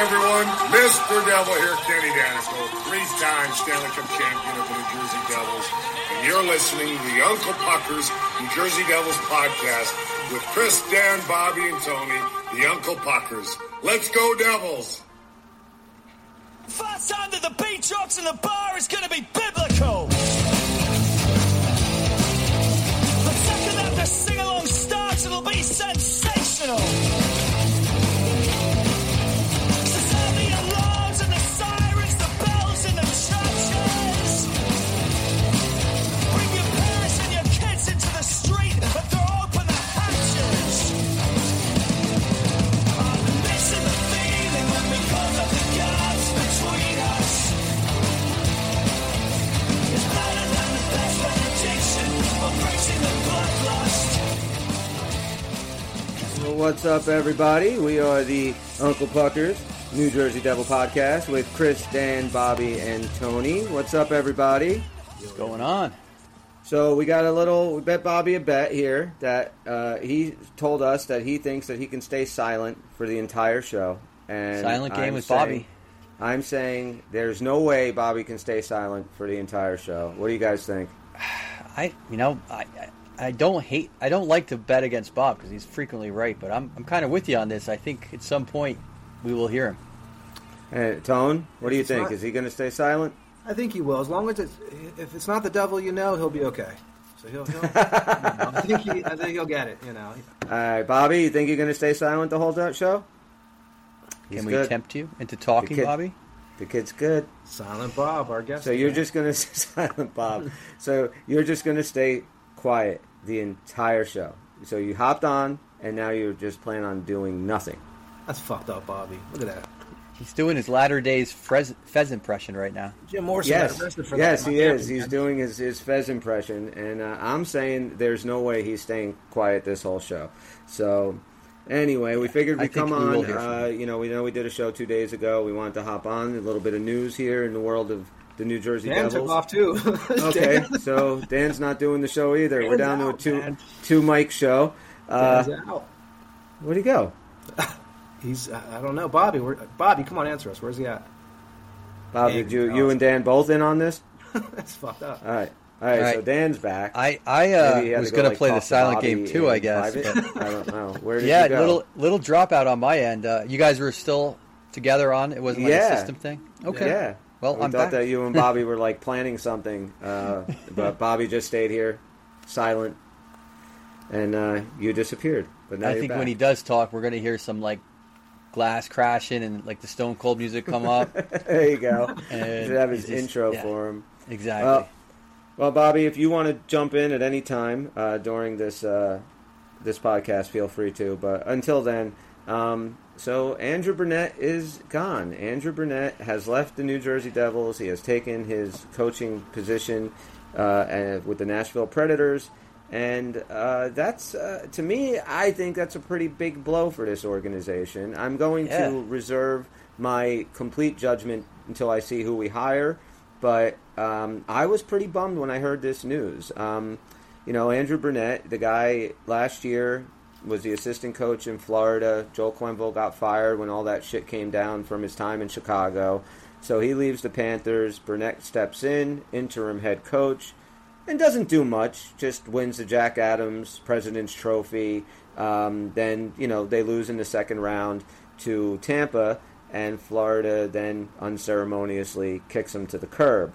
everyone. Mr. Devil here, Kenny Daneyko, three-time Stanley Cup champion of the New Jersey Devils. And you're listening to the Uncle Puckers New Jersey Devils podcast with Chris, Dan, Bobby, and Tony, the Uncle Puckers. Let's go, Devils! First time that the beat drops in the bar is going to be biblical. The second that the sing-along starts, it'll be sensational. What's up, everybody? We are the Uncle Puckers New Jersey Devil podcast with Chris, Dan, Bobby, and Tony. What's up, everybody? What's going on? So we got a little. We bet Bobby a bet here that uh, he told us that he thinks that he can stay silent for the entire show. And Silent game I'm with saying- Bobby. I'm saying there's no way Bobby can stay silent for the entire show. What do you guys think? I, you know, I, I, I don't hate, I don't like to bet against Bob because he's frequently right. But I'm, I'm kind of with you on this. I think at some point we will hear him. Hey, Tone, what do you It's think? not- Is he going to stay silent? I think he will. As long as it's if it's not the devil you know, he'll be okay. So he'll. he'll I think he. I think he'll get it. You know. All right, Bobby, you think you're going to stay silent the whole do- show? He's Can we good. tempt you into talking, kid- Bobby? The kid's good. Silent Bob, our guest. So you're today. just gonna silent Bob. So you're just gonna stay quiet the entire show. So you hopped on, and now you're just planning on doing nothing. That's fucked up, Bobby. Look at that. He's doing his latter days Fez, Fez impression right now. Jim Morrison yes, for yes, he is. He's doing his his Fez impression, and uh, I'm saying there's no way he's staying quiet this whole show. So. Anyway, we figured we'd think come we will on. hear Uh, you know, we know we did a show two days ago. We wanted to hop on a little bit of news here in the world of the New Jersey Dan Devils. took off too. Okay, Dan- so Dan's not doing the show either. We're Dan's down to a two man. two mic show. Uh, Dan's out. where'd he go? He's. I don't know, Bobby. Where, Bobby, come on, answer us. Where's he at? Bobby, Hey, did you you and Dan both in on this? That's fucked up. All right, all right. All right. So Dan's back. I, I uh, Maybe he had was going to like, play the silent Bobby game too, I guess. but- I don't know. Where did yeah, you go? little little dropout on my end. Uh, you guys were still together on. It wasn't like Yeah. a system thing. Okay. Yeah. Well, we I'm thought back. that you and Bobby were like planning something, uh, but Bobby just stayed here, silent, and uh, you disappeared. But now I think back. when he does talk, we're going to hear some like glass crashing and like the Stone Cold music come up. there you go. And Should have his just- intro yeah. for him. exactly. Well, well, Bobby, if you want to jump in at any time uh, during this uh, this podcast, feel free to. But until then, um, so Andrew Brunette is gone. Andrew Brunette has left the New Jersey Devils. He has taken his coaching position uh, with the Nashville Predators. And uh, that's, uh, to me, I think that's a pretty big blow for this organization. I'm going Yeah. to reserve my complete judgment until I see who we hire. But um, I was pretty bummed when I heard this news. Um, you know, Andrew Brunette, the guy last year was the assistant coach in Florida. Joel Quenneville got fired when all that shit came down from his time in Chicago. So he leaves the Panthers. Brunette steps in, interim head coach, and doesn't do much. Just wins the Jack Adams President's Trophy. Um, then you know they lose in the second round to Tampa, and Florida then unceremoniously kicks him to the curb.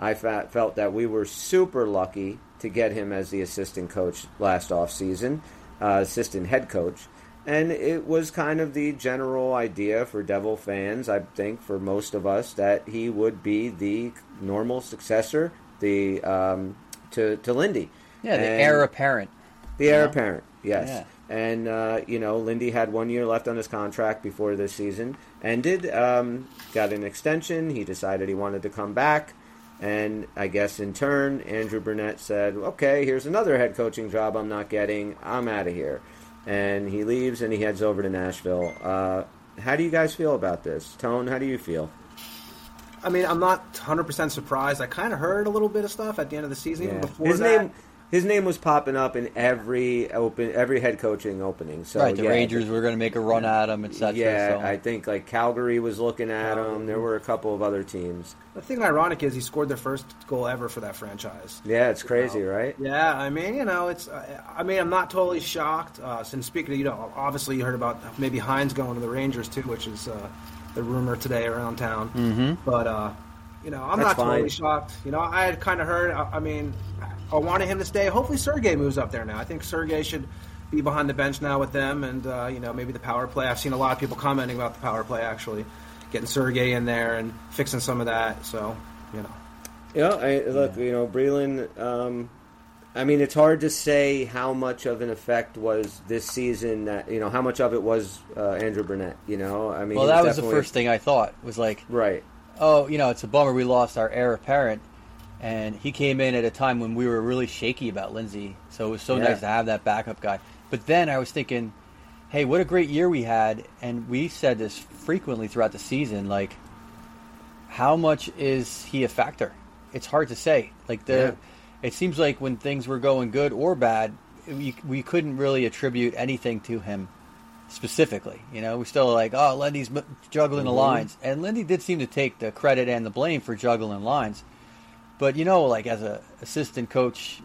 I felt that we were super lucky to get him as the assistant coach last offseason, uh, assistant head coach. And it was kind of the general idea for Devil fans, I think, for most of us, that he would be the normal successor the um, to, to Lindy. yeah, the And- heir apparent. the heir Yeah. apparent, yes. Yeah. And, uh, you know, Lindy had one year left on his contract before this season ended. Um, got an extension. He decided he wanted to come back. And I guess in turn, Andrew Brunette said, okay, here's another head coaching job I'm not getting. I'm out of here. And he leaves and he heads over to Nashville. Uh, how do you guys feel about this? Tone, how do you feel? I mean, I'm not 100 percent surprised. I kind of heard a little bit of stuff at the end of the season. Even before His that, name, his name was popping up in every open every head coaching opening. So right, the yeah, Rangers were going to make a run at him, etc. Yeah, so. I think like Calgary was looking at him. There were a couple of other teams. The thing ironic is he scored their first goal ever for that franchise. Yeah, it's crazy, right? Yeah, I mean, you know, it's. I I mean, I'm not totally shocked. Uh, since speaking, of, you know, obviously you heard about maybe Hines going to the Rangers too, which is uh, the rumor today around town. Mm-hmm. But uh, you know, I'm That's not totally shocked. You know, I had kind of heard. I, I mean, I wanted him to stay. Hopefully, Sergey moves up there now. I think Sergey should be behind the bench now with them, and uh, you know, maybe the power play. I've seen a lot of people commenting about the power play actually, getting Sergey in there and fixing some of that. So, you know. Yeah, I, look, you know, Brylin. Um, I mean, it's hard to say how much of an effect was this season. That you know, how much of it was uh, Andrew Brunette. You know, I mean, well, he that was the first thing I thought was like, Right. oh, you know, it's a bummer we lost our heir apparent, and he came in at a time when we were really shaky about Lindsey, so it was so Yeah. nice to have that backup guy. But then I was thinking, hey, what a great year we had, and we said this frequently throughout the season, like, how much is he a factor? It's hard to say. Like the, Yeah. it seems like when things were going good or bad, we we couldn't really attribute anything to him specifically. You know, we still like, oh, Lindy's juggling the mm-hmm. lines, and Lindy did seem to take the credit and the blame for juggling lines. But you know, like as a assistant coach,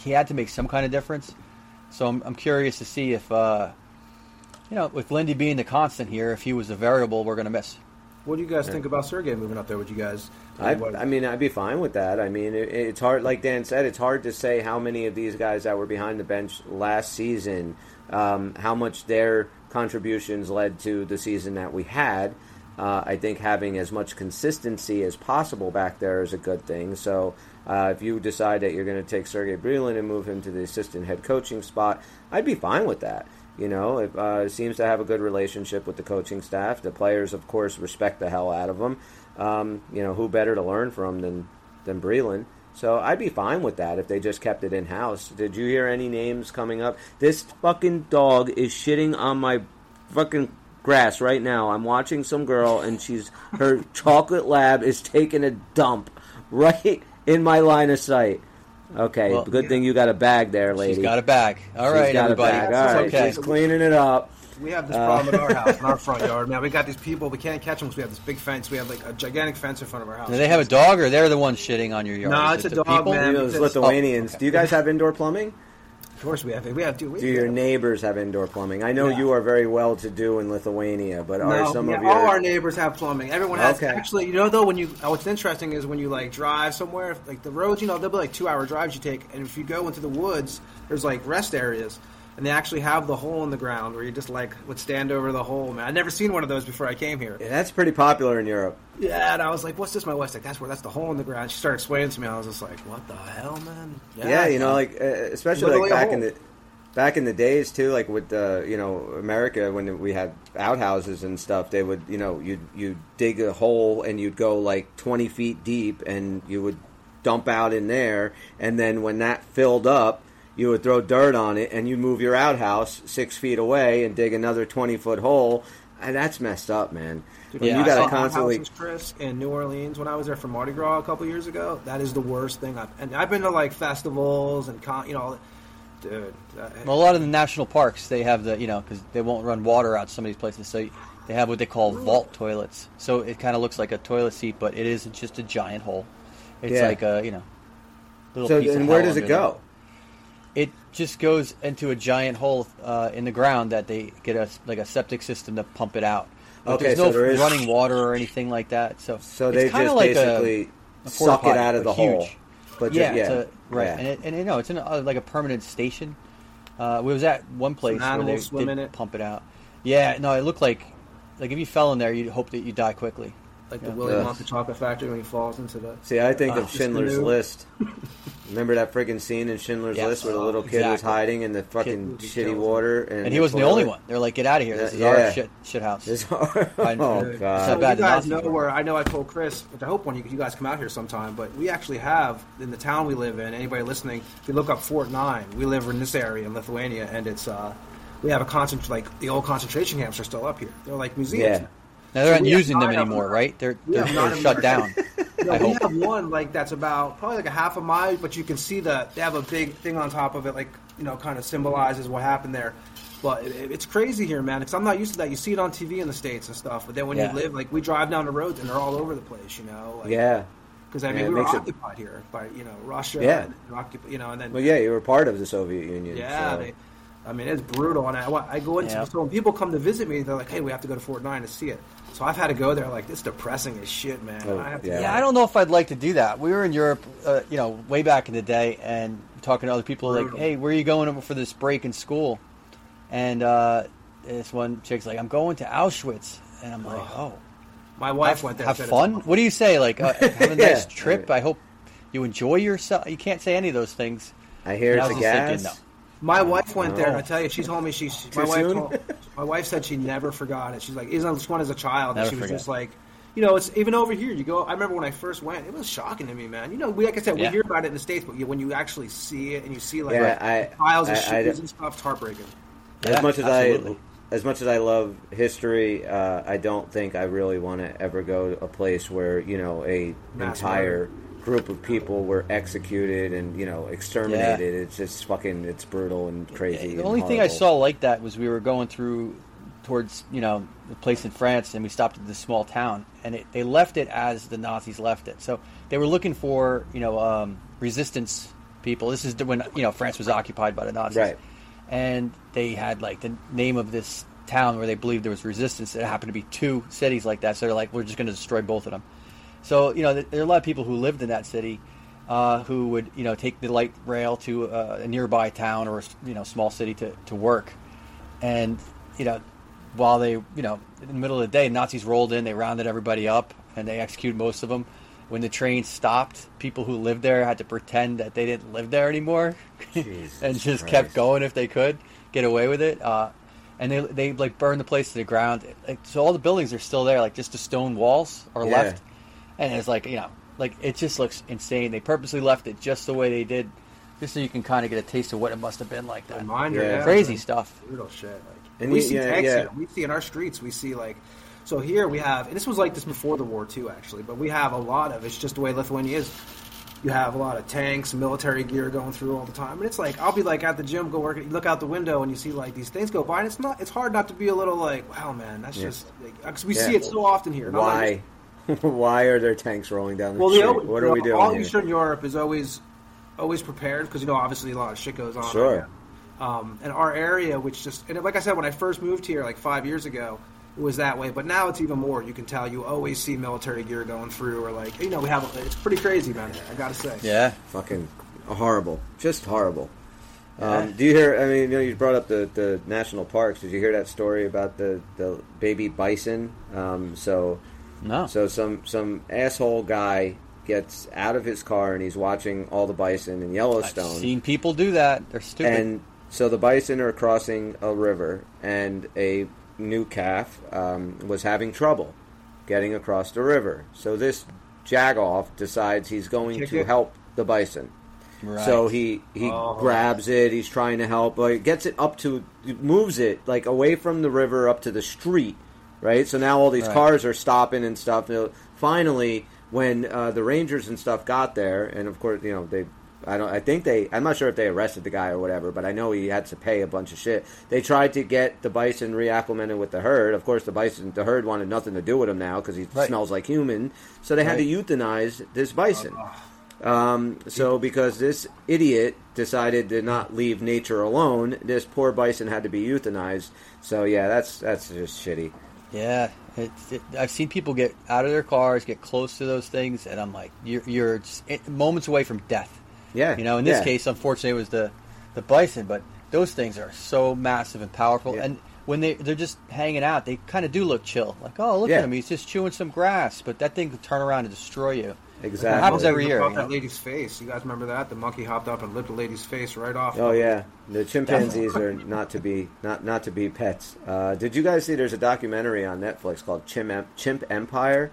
he had to make some kind of difference. So I'm, I'm curious to see if, uh, you know, with Lindy being the constant here, if he was a variable we're going to miss. What do you guys think about Sergey moving up there? Would you guys? I, I mean, I'd be fine with that. I mean, it, it's hard, like Dan said, it's hard to say how many of these guys that were behind the bench last season, um, how much their contributions led to the season that we had. Uh, I think having as much consistency as possible back there is a good thing. So uh, if you decide that you're going to take Sergey Brylin and move him to the assistant head coaching spot, I'd be fine with that. You know, it uh, seems to have a good relationship with the coaching staff. The players, of course, respect the hell out of him. Um, you know, who better to learn from than than Brylin? So I'd be fine with that if they just kept it in house. Did you hear any names coming up? This fucking dog is shitting on my fucking grass right now. I'm watching some girl and she's her chocolate lab is taking a dump right in my line of sight. Okay, Well, good thing you got a bag there, lady. She's got a bag. All She's right, got everybody. a bag. All right, okay. she's cleaning it up. We have this Uh, problem at our house, in our front yard. Now we got these people. We can't catch them because we have this big fence. We have like a gigantic fence in front of our house. Do they have a dog, or they're the ones shitting on your yard? No, Is it's it a dog, people? man. Those Lithuanians. oh, okay. Do you guys have indoor plumbing? Of course, we have. We have. Dude, we, Do your neighbors have indoor plumbing? I know Yeah. you are very well to do in Lithuania, but are some yeah, of your all our neighbors have plumbing. Everyone has. Okay. Actually, you know though, when you oh, what's interesting is when you like drive somewhere, like the roads, you know, they'll be like two hour drives you take, and if you go into the woods, there's like rest areas, and they actually have the hole in the ground where you just like would stand over the hole. Man, I'd never seen one of those before I came here. Yeah, that's pretty popular in Europe. Yeah, and I was like, "What's this?" My wife's like, "That's where that's the hole in the ground." She started explaining to me. I was just like, "What the hell, man?" Yeah, you know, like uh, especially Literally like back in the back in the days too, like with the you know America when we had outhouses and stuff, they would you know you you dig a hole and you'd go like twenty feet deep and you would dump out in there, and then when that filled up. You would throw dirt on it, and you move your outhouse six feet away and dig another twenty foot hole, and that's messed up, man. When Yeah, you got to constantly. houses, Chris, in New Orleans when I was there for Mardi Gras a couple years ago. That is the worst thing. I've, and I've been to like festivals and con, you know, dude. uh, Well, a lot of the national parks they have the you know because they won't run water out some of these places, so they have what they call vault toilets. So it kind of looks like a toilet seat, but it isn't just a giant hole. It's Yeah. like a you know. Little So, piece of and where does it go? there. Go? It just goes into a giant hole uh, in the ground that they get a like a septic system to pump it out. But Okay, there's so no there is- running water or anything like that. So So it's they just like basically a porta suck it out of the but hole. But yeah, ju- it's a- right, yeah. and it, and you know it's in a, like a permanent station. Uh, we was at one place where they did in it. pump it out. Yeah, no, it looked like like if you fell in there, you'd hope that you die quickly. like the Yeah. Willy Ugh. Wonka chocolate factory when he falls into the. See, I think Uh, of Schindler's List. Remember that friggin' scene in Schindler's Yes. List where the little kid was hiding in the fucking Kid- shitty water, and, And he wasn't the only one. They're like, get out of here. This is Yeah, our yeah. shit shit house. It's- I- oh god! not bad. you guys know were. where I know I told Chris, which I hope one, you, you guys come out here sometime, but we actually have in the town we live in. Anybody listening, if you look up Fort Nine, we live in this area in Lithuania, and it's uh, we have a concent like the old concentration camps are still up here. They're like museums. Yeah. now. Now they aren't using them anymore, them. right? They're they're, they're shut down. I we hope. have one like that's about probably like a half a mile, but you can see the they have a big thing on top of it, like you know, kind of symbolizes what happened there. But it, it's crazy here, man. Because I'm not used to that. You see it on TV in the states and stuff, but then when Yeah. you live, like we drive down the roads and they're all over the place, you know. Like, Yeah. Because I Yeah, mean, it we were makes it- occupied here by you know Russia. Yeah. And, you know, and then Well, yeah, you were part of the Soviet Union. yeah, so- they, I mean, it's brutal. And I, I go into Yeah. so when people come to visit me, they're like, "Hey, we have to go to Fort Nine to see it." So I've had to go there. Like, it's depressing as shit, man. Oh, I have to yeah. Yeah, I don't know if I'd like to do that. We were in Europe, uh, you know, way back in the day, and talking to other people like, "Hey, where are you going for this break in school?" And uh, this one chick's like, "I'm going to Auschwitz," and I'm like, "Oh, My wife have, went there. have fun." What do you say? Like, uh, have a nice Yeah. trip. I hope you enjoy yourself. You can't say any of those things. I hear And it's a gas. thinking, My wife went there, and Oh. I tell you, she told me she. Too my wife, told, my wife said she never forgot it. She's like, even this one as a child, and Never she was forget. just like, you know, it's even over here. You go. I remember when I first went, it was shocking to me, man. You know, we like I said, we Yeah. hear about it in the states, but you, when you actually see it and you see like Yeah, I- piles of I- I- shoes and stuff, it's heartbreaking. as Yeah, much as absolutely. I, as much as I love history, uh, I don't think I really want to ever go to a place where you know a Mass entire group of people were executed and you know exterminated. Yeah. It's just fucking. It's brutal and crazy. The only thing I saw like that was we were going through towards you know the place in France, and we stopped at this small town, and it, they left it as the Nazis left it. So they were looking for you know um, resistance people. This is when you know France was occupied by the Nazis, Right. And they had like the name of this town where they believed there was resistance. It happened to be two cities like that, so they're like, we're just going to destroy both of them. So you know, there are a lot of people who lived in that city uh, who would you know take the light rail to uh, a nearby town or a you know small city to, to work, and you know while they you know in the middle of the day, Nazis rolled in, they rounded everybody up, and they executed most of them. When the train stopped, people who lived there had to pretend that they didn't live there anymore, and just Christ. kept going if they could get away with it. Uh, and they they like burned the place to the ground. Like, so all the buildings are still there, like just the stone walls are Yeah. left. And it's like you know, like it just looks insane. They purposely left it just the way they did, just so you can kind of get a taste of what it must have been like that. Reminder, Yeah. yeah, Crazy man. stuff. brutal shit. Like, And we you- see yeah, tanks yeah. here. We see in our streets. We see like so here we have, and this was like this before the war too, actually. But we have a lot of. It's just the way Lithuania is. You have a lot of tanks, military gear going through all the time, and it's like I'll be like at the gym, go work. You look out the window and you see like these things go by, and it's not. It's hard not to be a little like, wow, man, that's Yeah. just because we Yeah. see it so often here. and not used- Why? Why are there tanks rolling down the well, street? always- what are we doing All here? Eastern Europe is always always prepared because you know obviously a lot of shit goes on. Sure. right. Um, and our area, which just and like I said, when I first moved here like five years ago, it was that way. But now it's even more. You can tell you always see military gear going through, or like you know we have. It's pretty crazy, man. I gotta say. Yeah. Fucking horrible. Just horrible. Um, do you hear? I mean, you know, you brought up the, the national parks. Did you hear that story about the, the baby bison? Um, so, No. so some some asshole guy gets out of his car and he's watching all the bison in I've Yellowstone. seen people do that. They're stupid. And so the bison are crossing a river, and a new calf um, was having trouble getting across the river. So this jagoff decides he's going Kick to it. help the bison. right. So he he Oh. grabs it. He's trying to help. Like gets it up to moves it like away from the river up to the street. Right. So now all these Right. cars are stopping and stuff. You know, finally, when uh, the rangers and stuff got there, and of course, you know they. I don't. I think they. I'm not sure if they arrested the guy or whatever, but I know he had to pay a bunch of shit. They tried to get the bison reacclimated with the herd. Of course, the bison, the herd wanted nothing to do with him now because he Right. smells like human. So they had to euthanize this bison. Um, so because this idiot decided to not leave nature alone, this poor bison had to be euthanized. So yeah, that's that's just shitty. Yeah, it's, it, I've seen people get out of their cars, get close to those things, and I'm like, you're, you're moments away from death. Yeah, You know, in this yeah. case, unfortunately, it was the the bison, but those things are so massive and powerful, Yeah. and when they they're just hanging out, they kind of do look chill. Like, oh, look Yeah. at him, he's just chewing some grass, but that thing could turn around and destroy you. Exactly. It happens every year. Off you that lady's face. You guys remember that? The monkey hopped up and lipped the lady's face right off. Oh yeah, the chimpanzees are not to be not not to be pets. Uh, did you guys see? There's a documentary on Netflix called Chimp Em- Chimp Empire.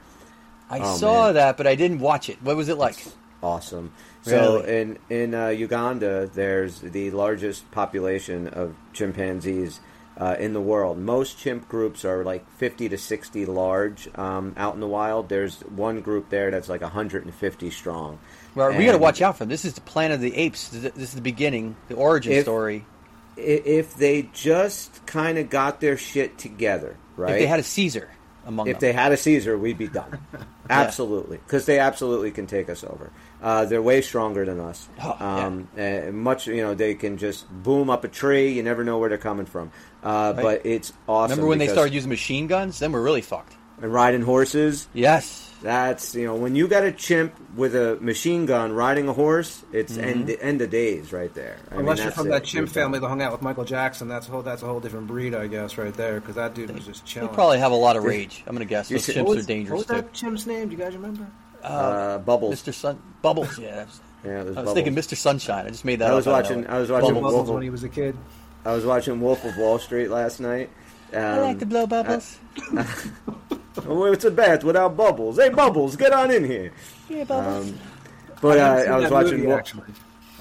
I Oh, saw man. that, but I didn't watch it. What was it like? Awesome. So Really? in in uh, Uganda, there's the largest population of chimpanzees uh, in the world. Most chimp groups are like 50 to 60 large um, out in the wild. There's one group there that's like 150 strong. Well, we got to watch out for them. This is the Planet of the Apes. This is- the beginning, the origin If- story. If they just kind of got their shit together, right? If they had a Caesar among If them. they had a Caesar, we'd be done. absolutely, because they absolutely can take us over. Uh, they're way stronger than us. Oh, yeah. um, uh, much, you know, they can just boom up a tree. You never know where they're coming from. Uh, Right. But it's awesome. Remember when they started using machine guns? Then we're really fucked. and riding horses? Yes. That's you know when you got a chimp with a machine gun riding a horse, it's Mm-hmm. end end of days right there. I mean, Unless you're from it. that chimp You're family that hung out with Michael Jackson, that's a whole that's a whole different breed, I guess, right there. Because that dude was just They probably have a lot of rage. I'm going to guess. You Those chimps what are dangerous What was too. that chimp's name? Do you guys remember? uh, bubbles. Mr. Sun Bubbles. Yeah. Yeah, it was I was thinking Mr. Sunshine. I just made that I was out watching- nowhere. I was watching Bubbles. Bubbles Wolf- when he was a kid. I was watching Wolf of Wall Street last night. Um, I like to blow bubbles. Oh, it's a bath without bubbles. Hey, bubbles, get on in here. yeah, bubbles. Um, but uh, I've I was watching. movie, actually.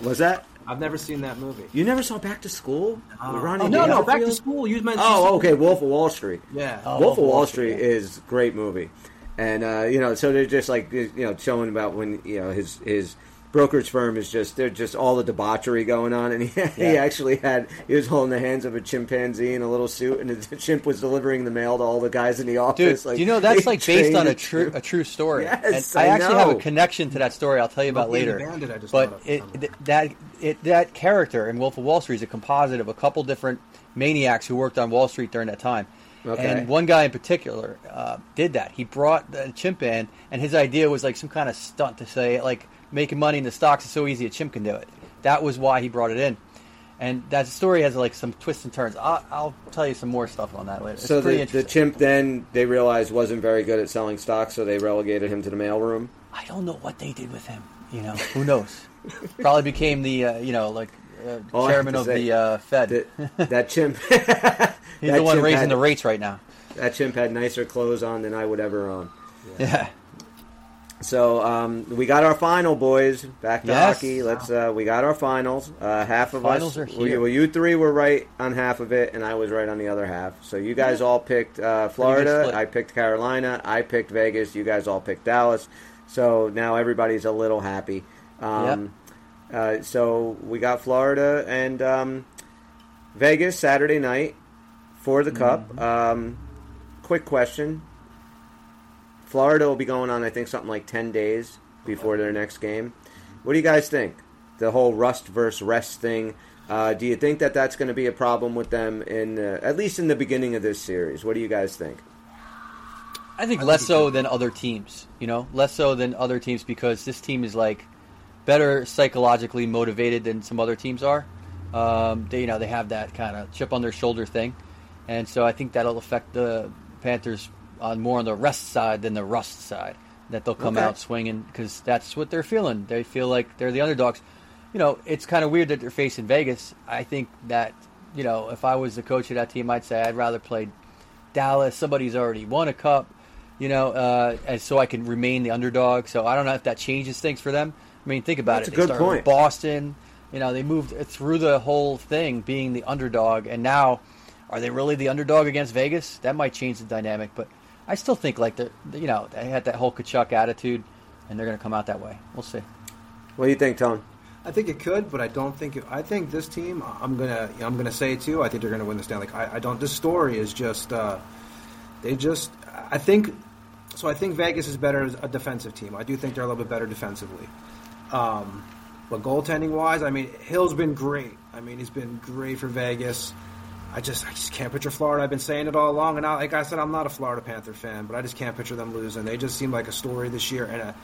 was that I've never seen that movie. you never saw Back to School? With Ronnie Oh, no, no, back to school. You meant Oh, okay, Wolf of Wall Street. Yeah. Oh. Wolf of Wall Wall Street, Street yeah. is great movie, and uh, you know, so they're just like you know showing about when you know his his brokerage firm is just they're just all the debauchery going on, and he, he actually had he was holding the hands of a chimpanzee in a little suit, and the chimp was delivering the mail to all the guys in the Dude, office. do you know that's like based on a true a true story? Yes, and I, I actually have a connection to that story. I'll tell you about later. Bandit, but it, th- that it, that character in Wolf of Wall Street is a composite of a couple different maniacs who worked on Wall Street during that time. Okay. And one guy in particular uh, did that. He brought the chimp in, and his idea was like some kind of stunt to say like making money in the stocks is so easy a chimp can do it. That was why he brought it in. And that story has like some twists and turns. I'll, I'll tell you some more stuff on that later. It's So the, the chimp then they realized wasn't very good at selling stocks, so they relegated him to the mailroom. I don't know what they did with him. You know, who knows? Probably became the uh, you know like uh, All I have chairman of say, the uh, Fed. That, that chimp. He's that the one raising had- the rates right now. That chimp had nicer clothes on than I would ever own. Yeah. So um, we got our final, boys. Back to Yes. hockey. Let's. Uh, we got our finals. Uh, half of Finals us. are here. you- well, you three were right on half of it, and I was right on the other half. So you guys all picked uh, Florida. I picked Carolina. I picked Vegas. You guys all picked Dallas. So now everybody's a little happy. Um, uh, so we got Florida and um, Vegas Saturday night for the Cup. Mm-hmm. Um, quick question: Florida will be going on, I think, something like 10 days before their next game. What do you guys think? The whole rust versus rest thing. Uh, do you think that that's going to be a problem with them in uh, at least in the beginning of this series? What do you guys think? I think less so than other teams. You know, less so than other teams because this team is like better psychologically motivated than some other teams are. Um, they, you know, they have that kind of chip on their shoulder thing, and so I think that'll affect the Panthers on more on the rest side than the rust side. That they'll come Okay. out swinging because that's what they're feeling. They feel like they're the underdogs. You know, it's kind of weird that they're facing Vegas. I think that you know, if I was the coach of that team, I'd say I'd rather play Dallas. Somebody's already won a cup, you know, uh, and so I can remain the underdog. So I don't know if that changes things for them. I mean, think about That's it. a They good point. Boston, you know, they moved through the whole thing being the underdog, and now are they really the underdog against Vegas? That might change the dynamic, but I still think like the you know they had that whole Tkachuk attitude, and they're going to come out that way. We'll see. What do you think, Tone? I think it could, but I don't think it, I think this team. I'm gonna I'm gonna say too. I think they're gonna win the Stanley. I, I don't. This story is just uh, they just. I think so. I think Vegas is better as a defensive team. I do think they're a little bit better defensively. Um, but goaltending wise, I mean, Hill's been great. I mean, he's been great for Vegas. I just I just can't picture Florida. I've been saying it all along, and I, like I said, I'm not a Florida Panther fan, but I just can't picture them losing. They just seem like a story this year, and a,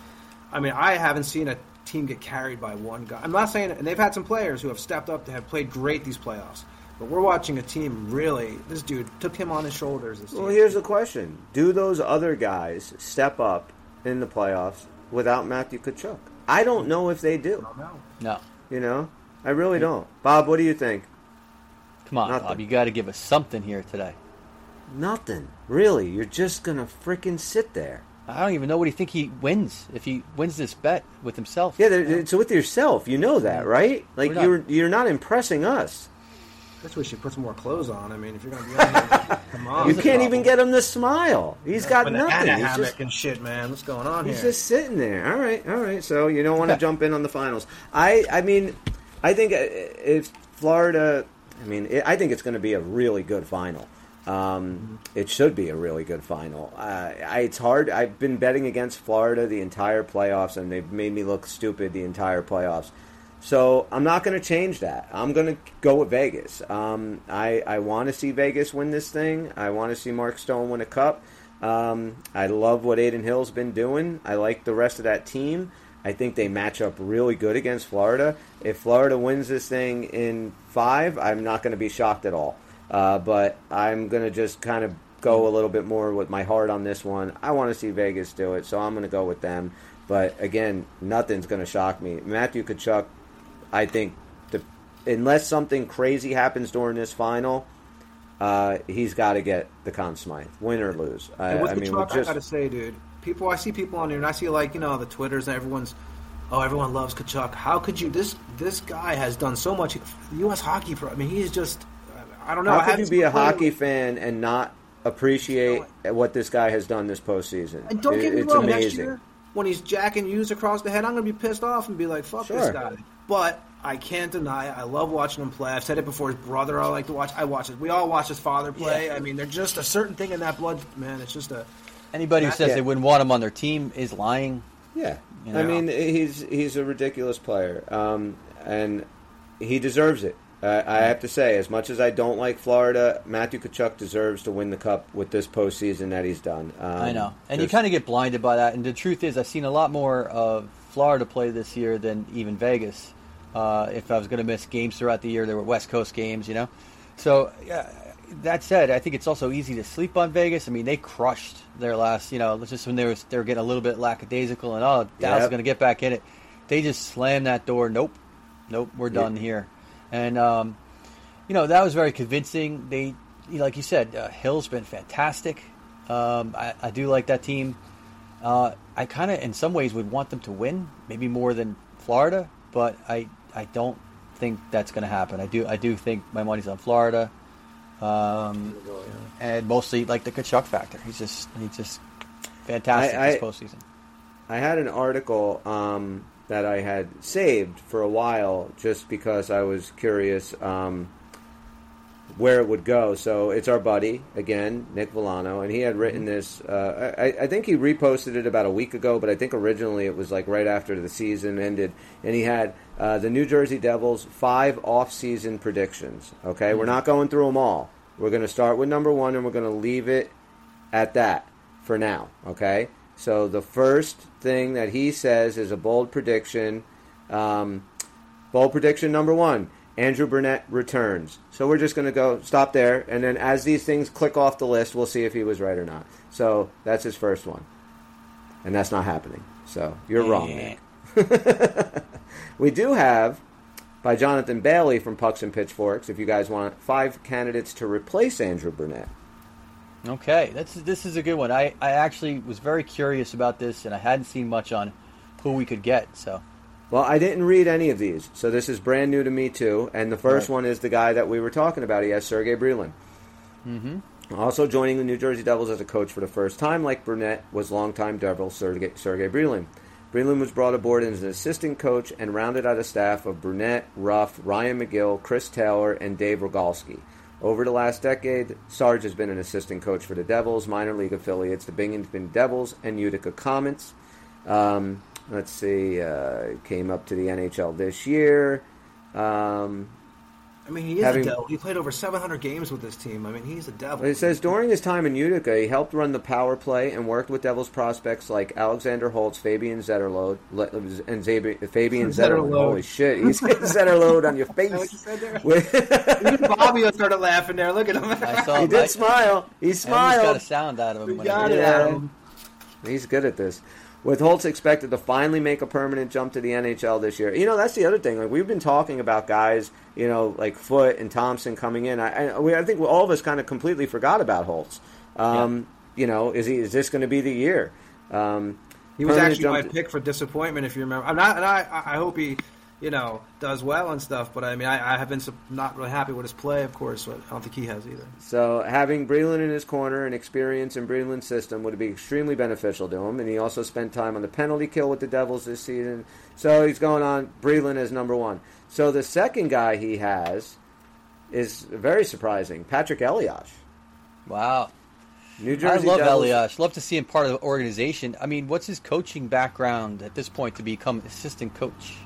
I mean, I haven't seen a team get carried by one guy. I'm not saying, and they've had some players who have stepped up to have played great these playoffs, but we're watching a team really. This dude took him on his shoulders. This Well, year. here's the question: Do those other guys step up in the playoffs without Matthew Tkachuk? I don't know if they do. No. No, You know, I really don't. Bob, what do you think? Come on, Nothing. Bob. You got to give us something here today. Nothing. Really, you're just gonna freaking sit there. I don't even know what he think he wins if he wins this bet with himself. Yeah, there- it's with yourself. You know that, right? Like not- you're you're not impressing us. That's why she puts more clothes on. I mean, if you're going to be on come on. You can't even get him to smile. He's got Banana nothing. He's hammock just, and shit, man. What's going on he's here? He's just sitting there. All right, all right. So you don't want to jump in on the finals. I, I mean, I think uh, if Florida, I mean, it, I think it's going to be a really good final. Um, it should be a really good final. Uh, I, it's hard. I've been betting against Florida the entire playoffs, and they've made me look stupid the entire playoffs. So I'm not going to change that. I'm going to go with Vegas. Um, I, I want to see Vegas win this thing. I want to see Mark Stone win a cup. Um, I love what Adin Hill's been doing. I like the rest of that team. I think they match up really good against Florida. If Florida wins this thing in five, I'm not going to be shocked at all. Uh, but I'm going to just kind of go a little bit more with my heart on this one. I want to see Vegas do it, so I'm going to go with them. But again, nothing's going to shock me. Matthew Tkachuk, I think, the, unless something crazy happens during this final, uh, he's got to get the Conn Smythe, win or lose. I, And with I the mean, truck, with just I gotta say, dude, people, I see people on here, and I see like you know the twitters and everyone's, oh, everyone loves Tkachuk. How could you? This this guy has done so much. U.S. hockey pro. I mean, he's just, I don't know. How could you be a hockey fan and not appreciate what this guy has done this postseason? And don't get me it's wrong, next amazing. year when he's jacking Hughes across the head, I'm gonna be pissed off and be like, fuck this guy. But I can't deny it. I love watching him play. I've said it before. His brother, I like to watch. I watch it. We all watch his father play. Yeah. I mean, they're just a certain thing in that blood, man. It's just a. Anybody who says Yeah. they wouldn't want him on their team is lying. Yeah, You I mean he's he's a ridiculous player, um, and he deserves it. Uh, I have to say, as much as I don't like Florida, Matthew Tkachuk deserves to win the cup with this postseason that he's done. Um, I know, and you kind of get blinded by that. And the truth is, I've seen a lot more of Florida play this year than even Vegas. Uh, if I was going to miss games throughout the year, there were West Coast games, you know. So yeah, that said, I think it's also easy to sleep on Vegas. I mean, they crushed their last, you know, just when they were they were getting a little bit lackadaisical and oh, Dallas is Yep. going to get back in it. They just slammed that door. Nope, nope, we're done here. And um, you know that was very convincing. They, like you said, uh, Hill's been fantastic. Um, I, I do like that team. Uh, I kind of, in some ways, would want them to win, maybe more than Florida, but I, I don't think that's going to happen. I do, I do think my money's on Florida, um, and mostly like the Tkachuk factor. He's just, he's just fantastic I- this I- postseason. I had an article um, that I had saved for a while just because I was curious um, where it would go. So it's our buddy again, Nick Villano, and he had written this. Uh, I, I think he reposted it about a week ago, but I think originally it was like right after the season ended, and he had uh, the New Jersey Devils five off-season predictions. Okay, we're not going through them all. We're going to start with number one, and we're going to leave it at that for now. Okay. So the first thing that he says is a bold prediction. Um, bold prediction number one: Andrew Brunette returns. So we're just going to go stop there, and then as these things click off the list, we'll see if he was right or not. So that's his first one, and that's not happening. So you're wrong, Eh. Nick. We do have by Jonathan Bailey from Pucks and Pitchforks. If you guys want five candidates to replace Andrew Brunette. Okay, that's this is a good one. I, I actually was very curious about this, and I hadn't seen much on who we could get. So Well, I didn't read any of these, so this is brand new to me too. And the first Right. one is the guy that we were talking about. He has Sergey Brylin. Mm-hmm. Also joining the New Jersey Devils as a coach for the first time, like Brunette, was longtime Devil Sergey, Sergey Brylin. Brylin was brought aboard as an assistant coach and rounded out a staff of Brunette, Ruff, Ryan McGill, Chris Taylor, and Dave Rogalski. Over the last decade, Sarge has been an assistant coach for the Devils, minor league affiliates, the Binghamton Devils, and Utica Comets. Um, let's see, uh, came up to the NHL this year. Um, I mean, he is Having- a devil. He played over 700 games with this team. I mean, he's a devil. it says during his time in Utica, he helped run the power play and worked with Devils prospects like Alexander Holtz, Fabian Zetterlode, le- and Zabi- Fabian Zetterlode. Zetterlode. Holy shit, he's getting Zetterlode on your face. Is that what you said there? With- Even Bobby started laughing there. Look at him. I saw he I- did smile. He I almost got a sound out of him. We he got did it, Yeah. Adam. He's good at this. With Holtz expected to finally make a permanent jump to the NHL this year. You know, that's the other thing. Like we've been talking about guys, you know, like Foote and Thompson coming in. I, I, we, I think all of us kind of completely forgot about Holtz. Um, You know, is he? Is this going to be the year? Um, He was actually my pick for disappointment, if you remember. I'm not, and I, I hope he you know, does well and stuff. But I mean, I, I have been sup- not really happy with his play, of course. But I don't think he has either. So having Brylin in his corner and experience in Brylin's system would be extremely beneficial to him. And he also spent time on the penalty kill with the Devils this season. So he's going on Brylin as number one. So the second guy he has is very surprising, Patrick Elias. Wow. New Jersey I love Devils. Elias. Love to see him part of the organization. I mean, what's his coaching background at this point to become assistant coach?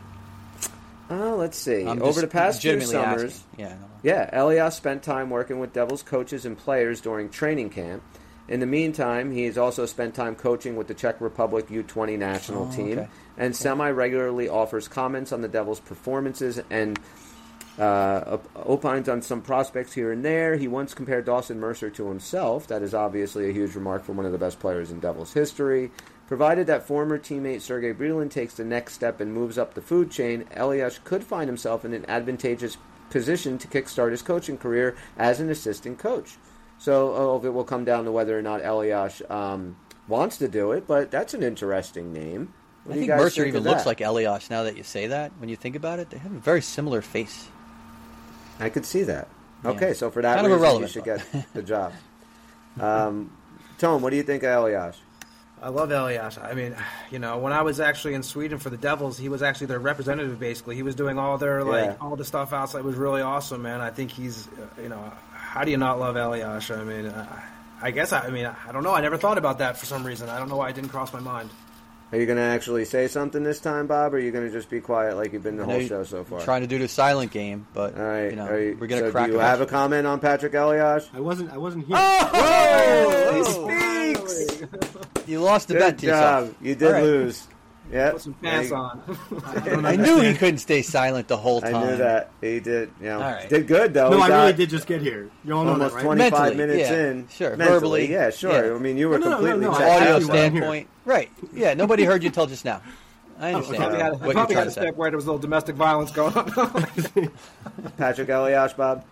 Oh, let's see. I'm Over the past few summers, asking. Yeah. Yeah, Elias spent time working with Devils coaches and players during training camp. In the meantime, he has also spent time coaching with the Czech Republic U20 national Oh, team okay. and semi regularly offers comments on the Devils' performances and uh, opines on some prospects here and there. He once compared Dawson Mercer to himself. That is obviously a huge remark from one of the best players in Devils history. Provided that former teammate Sergei Brylin takes the next step and moves up the food chain, Elias could find himself in an advantageous position to kickstart his coaching career as an assistant coach. So, of it will come down to whether or not Elias um, wants to do it, but that's an interesting name. What I think Mercer think even looks like Elias now that you say that. When you think about it, they have a very similar face. I could see that. Yeah. Okay, so for that Kind reason, you should get the job. Um, Tone, what do you think of Elias? I love Elias. I mean, you know, when I was actually in Sweden for the Devils, he was actually their representative. Basically, he was doing all their like Yeah. all the stuff outside. It was really awesome, man. I think he's, uh, you know, how do you not love Elias? I mean, uh, I guess I, I mean I don't know. I never thought about that for some reason. I don't know why it didn't cross my mind. Are you going to actually say something this time, Bob, or are you going to just be quiet like you've been the whole show so far? Trying to do the silent game, but All right. you know, are you, we're gonna so crack. do you have a comment on Patrick Elias? I wasn't. I wasn't here. Oh, You lost the Good bet to yourself. job. You did All right. lose. Yep. Put some pants I- on. I knew he couldn't stay silent the whole time. I knew that. He did. You know, All right. did good though. no, He I got really did just get here. You all know Almost that, right? 25 Mentally, minutes yeah, in. sure. Mentally, Verbally, yeah, sure. yeah. I mean, you were No, no, no, completely no, I checked actually Audio out. standpoint, right? Yeah, nobody heard you until just now. I Oh, understand okay. Probably had, what I you're probably trying had to a step where there was a little domestic violence going on. Patrick Elias, Bob.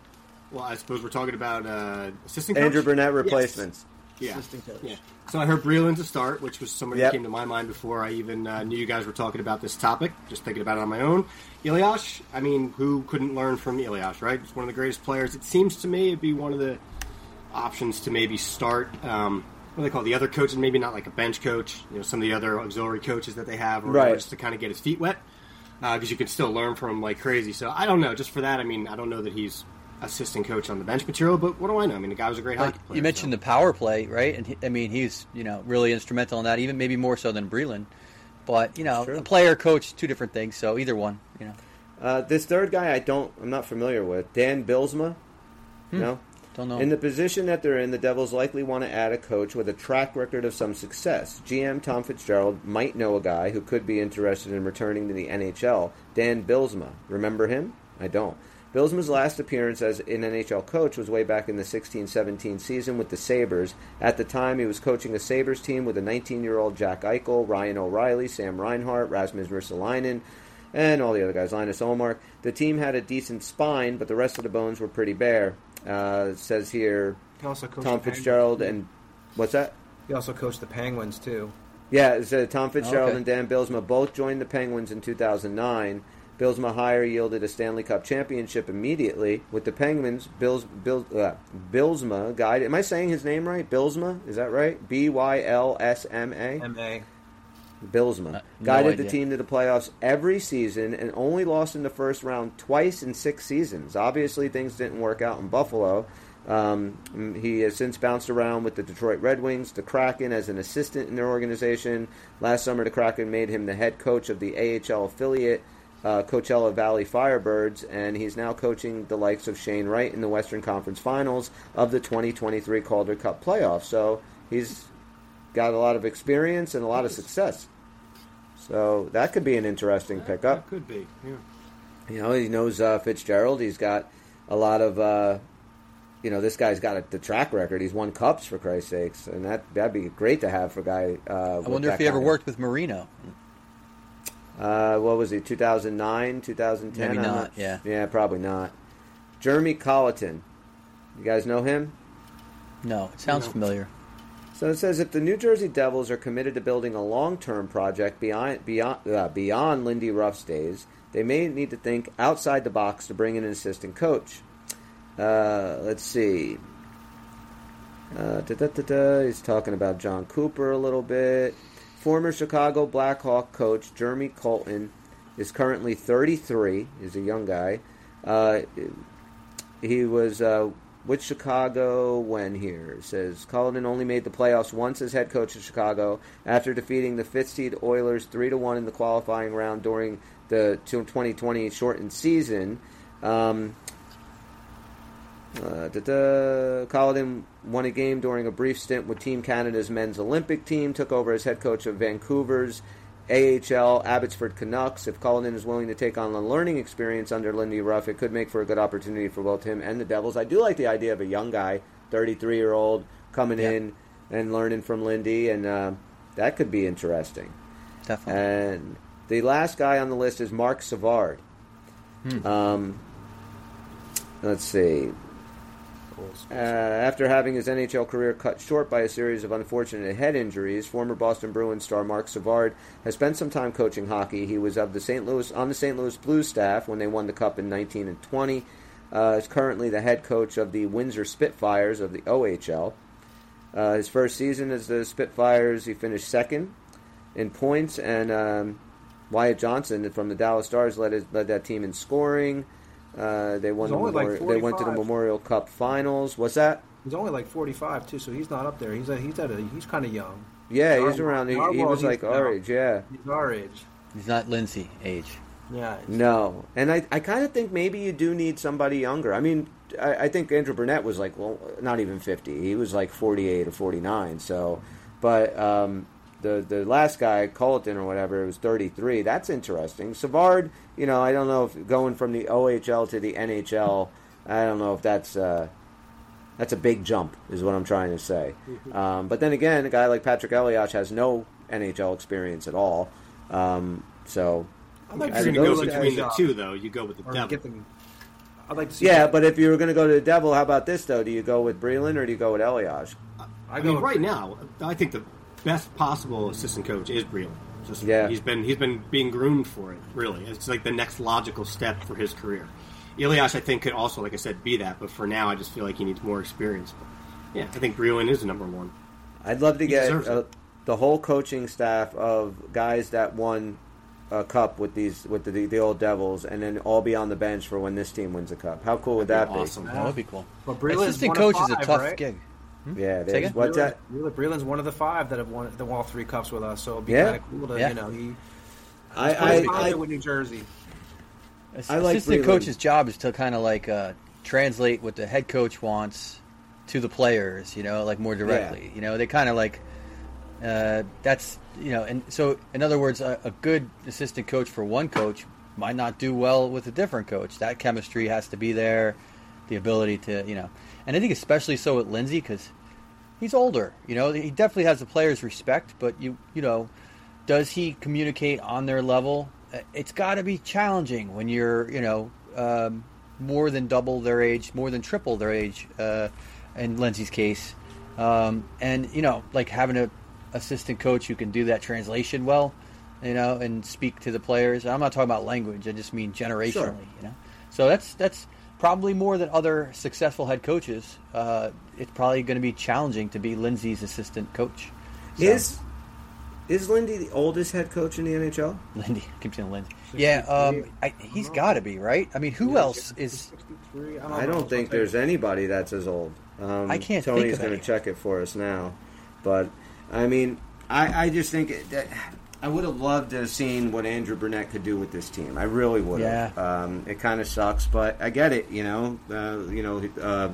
Well, I suppose we're talking about uh, assistant coach. Andrew Brunette Yes. replacements. Yeah. Assistant coach. yeah. So I heard Brylin to start, which was somebody Yep. that came to my mind before I even uh, knew you guys were talking about this topic. Just thinking about it on my own. Elias, I mean, who couldn't learn from Elias, right? He's one of the greatest players. It seems to me it'd be one of the options to maybe start. Um, what do they call it? the other coaches? Maybe not like a bench coach. You know, some of the other auxiliary coaches that they have, or Right. just to kind of get his feet wet, because you can still learn from him like crazy. So I don't know. Just for that, I mean, I don't know that he's assistant coach on the bench material, but what do I know? I mean, the guy was a great Like, hockey player. you mentioned so. the power play, right? And he, I mean, he's you know really instrumental in that, even maybe more so than Brylin. But you know, True. a player, coach, two different things. So either one, you know, Uh, this third guy, I don't, I'm not familiar with. Dan Bylsma. No. don't know. In the position that they're in, the Devils likely want to add a coach with a track record of some success. GM Tom Fitzgerald might know a guy who could be interested in returning to the NHL. Dan Bylsma. Remember him? I don't. Bylsma's last appearance as an NHL coach was way back in the 16-17 season with the Sabres. At the time, he was coaching a Sabres team with a 19-year-old Jack Eichel, Ryan O'Reilly, Sam Reinhart, Rasmus Ristolainen, and all the other guys, Linus Ullmark. The team had a decent spine, but the rest of the bones were pretty bare. Uh, says here He also coached Tom the Penguins. Fitzgerald and what's that? He also coached the Penguins too. Yeah, it said Tom Fitzgerald Okay. and Dan Bylsma both joined the Penguins in 2009. Bylsma hire yielded a Stanley Cup championship immediately with the Penguins. Bills, Bill, uh, Bylsma guided. Am I saying his name right? Bylsma, is that right? B Y L S M A. Ma. Bylsma Uh, no guided the team to the playoffs every season and only lost in the first round twice in six seasons. Obviously, things didn't work out in Buffalo. Um, he has since bounced around with the Detroit Red Wings, the Kraken as an assistant in their organization. Last summer, the Kraken made him the head coach of the AHL affiliate, uh, Coachella Valley Firebirds, and he's now coaching the likes of Shane Wright in the Western Conference Finals of the 2023 Calder Cup playoffs. So he's got a lot of experience and a lot of success. So that could be an interesting pickup. That could be. Yeah. You know, he knows uh, Fitzgerald. He's got a lot of, uh, you know, this guy's got a, the track record. He's won cups for Christ's sakes, and that that'd be great to have for a guy. Uh, I wonder if he ever of- worked with Marino. Uh, what was he? 2009, 2010. Maybe I'm not, yeah. yeah, probably not. Jeremy Colliton. You guys know him? No, it sounds No. familiar. So it says if the New Jersey Devils are committed to building a long-term project beyond beyond uh, beyond Lindy Ruff's days, they may need to think outside the box to bring in an assistant coach. Uh, let's see. Uh, da-da-da-da, he's talking about Jon Cooper a little bit. Former Chicago Blackhawk coach Jeremy Colton is currently 33. He's a young guy. Uh, he was uh, with Chicago when here. It says Cullinan only made the playoffs once as head coach of Chicago after defeating the fifth seed Oilers three to one in the qualifying round during the 2020 shortened season. Um, uh, da-da. Colliton won a game during a brief stint with Team Canada's men's Olympic team. Took over as head coach of Vancouver's AHL Abbotsford Canucks. If Colliton is willing to take on a learning experience under Lindy Ruff, it could make for a good opportunity for both him and the Devils. I do like the idea of a young guy, 33 year old, coming Yeah. in and learning from Lindy, and uh, that could be interesting. Definitely. And the last guy on the list is Marc Savard. Um, let's see. Uh, after having his NHL career cut short by a series of unfortunate head injuries, former Boston Bruins star Marc Savard has spent some time coaching hockey. He was of the St. Louis on the St. Louis Blues staff when they won the Cup in 19 and 20. Uh, is currently the head coach of the Windsor Spitfires of the OHL. Uh, his first season as the Spitfires, he finished second in points, and um, Wyatt Johnston from the Dallas Stars led his, led that team in scoring. Uh, they won. The only like they went to the Memorial Cup Finals. What's that? He's only like 45 too, so he's not up there. He's a, he's at a, he's kind of young. Yeah, Our- he's around. He, he was he's like our now- age. Yeah. He's our age. He's not Lindsay age. Yeah. No, and I, I kind of think maybe you do need somebody younger. I mean, I, I think Andrew Brunette was like, well, not even fifty. He was like forty-eight or forty-nine. So, but um, the the last guy, Colton or whatever, it was thirty-three. That's interesting. Savard, you know, I don't know if going from the OHL to the NHL, I don't know if that's. Uh, that's a big jump, is what I'm trying to say. Um, but then again, a guy like Patrik Elias has no NHL experience at all. Um, so I'd like to see going to go between the uh, two, though, you go with the devil. them. I'd like to see. Yeah, but if you were going to go to the Devil, how about this though? Do you go with Brylin or do you go with Elias? I, I mean, with- right now, I think the best possible assistant coach is Brylin. Just Yeah. he's been he's been being groomed for it. Really, it's like the next logical step for his career. Elias, I think, could also, like I said, be that. But for now, I just feel like he needs more experience. But yeah, I think Brylin is the number one. I'd love to He get uh, the whole coaching staff of guys that won a cup with these with the, the old Devils, and then all be on the bench for when this team wins a cup. How cool would that That'd be awesome. That would be cool. But Brylin's Assistant one of coach is a tough right? gig. Be? Yeah, Say there's, again? what's that? Brylin- Brylin's one of the five that have won that won all three cups with us, so it'd be Yeah. kind of cool to Yeah. you know he. I, I, I, I, with New Jersey. I like Assistant Brylin. coach's job is to kind of like uh, translate what the head coach wants to the players, you know, like more directly. You know, they kind of like uh, that's you know, and so in other words, a, a good assistant coach for one coach might not do well with a different coach. That chemistry has to be there, the ability to you know, and I think especially so with Lindsey because he's older. You know, he definitely has the players' respect, but you you know, does he communicate on their level? Uh, It's got to be challenging when you're you know um, more than double their age, more than triple their age. Uh, in Lindsay's case, um, and you know, like having a assistant coach who can do that translation well, you know, and speak to the players. I'm not talking about language; I just mean generationally. Sure. You know, so that's that's probably more than other successful head coaches. Uh, it's probably going to be challenging to be Lindsay's assistant coach. So- is is Lindy the oldest head coach in the NHL? Lindy keep saying Lindsay. Yeah, um, I, he's got to be right. I mean, who else is? I don't, I know. don't think there's anybody that's as old. Um, I can't Tony's going to check it for us now, but I mean, I, I just think that I would have loved to have seen what Andrew Brunette could do with this team. I really would have. Um, it kind of sucks, but I get it. You know, uh, you know, uh,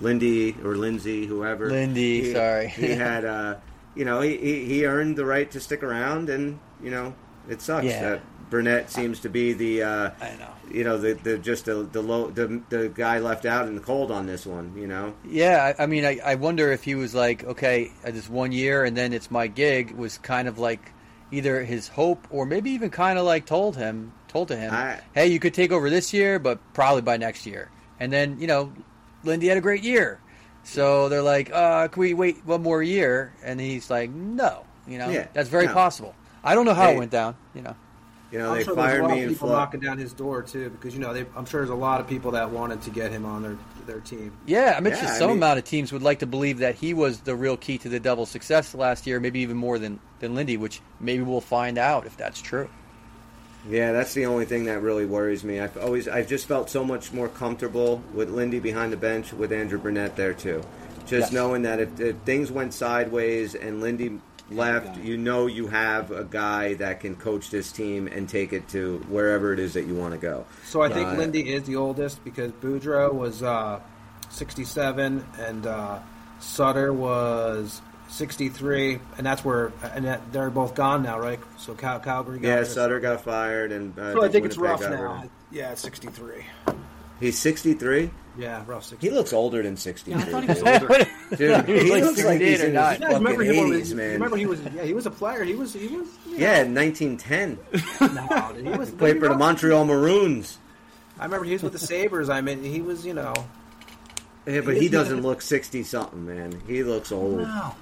Lindy or Lindsay, whoever. Lindy, he, sorry. he had, uh, you know, he, he he earned the right to stick around, and you know, it sucks Yeah. that Brunette seems to be the. Uh, I know. you know the, the just the the low the, the guy left out in the cold on this one you know Yeah, I, I mean, I, I wonder if he was like, okay, uh, this one year and then it's my gig was kind of like either his hope or maybe even kind of like told him, told to him, I- hey, you could take over this year, but probably by next year. And then you know, Lindy had a great year, so they're like, uh, can we wait one more year? And he's like, no, you know, Yeah, that's very no. possible. I don't know how Hey. it went down, you know. You know, I'm they sure there's a fired lot me of and people Flo- knocking down his door too, because you know they, I'm sure there's a lot of people that wanted to get him on their their team. Yeah, I mean, it's Yeah, just I some mean- amount of teams would like to believe that he was the real key to the Devils' success last year, maybe even more than, than Lindy, which maybe we'll find out if that's true. Yeah, that's the only thing that really worries me. I've always, I've just felt so much more comfortable with Lindy behind the bench with Andrew Brunette there too. Just Yes. knowing that if, if things went sideways and Lindy left, you know you have a guy that can coach this team and take it to wherever it is that you want to go. So I think Uh, Lindy is the oldest because Boudreau was uh, 67 and uh, Sutter was 63, and that's where and that, they're both gone now, right? So Cal- Calgary. Got Yeah, Sutter got fired, and uh, So I think it's Winnipeg Ruff got rid now. Yeah, 63. He's sixty three. Yeah, Ruff 63. He looks older than sixty Yeah, I three. thought he was older. Dude, he like looks like 68 he's in not. his You guys remember fucking him? when he- eighties, you man. Remember he was? Yeah, he was a player. He was. He was. You know, Yeah, nineteen ten. no, dude, he was. Played for the Montreal Maroons. I remember he was with the Sabres. I mean, he was. You know. Yeah, but he doesn't look sixty something, man. He looks old. I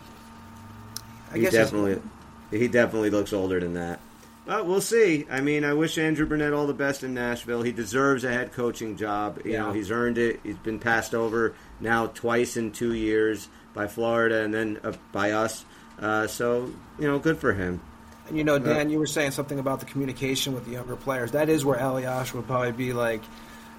he guess definitely, he definitely looks older than that. But we'll see. I mean, I wish Andrew Brunette all the best in Nashville. He deserves a head coaching job. You know, he's earned it. He's been passed over now twice in two years by Florida and then uh, by us. Uh, so you know, good for him. And you know, Dan, you were saying something about the communication with the younger players. That is where Eliash would probably be like,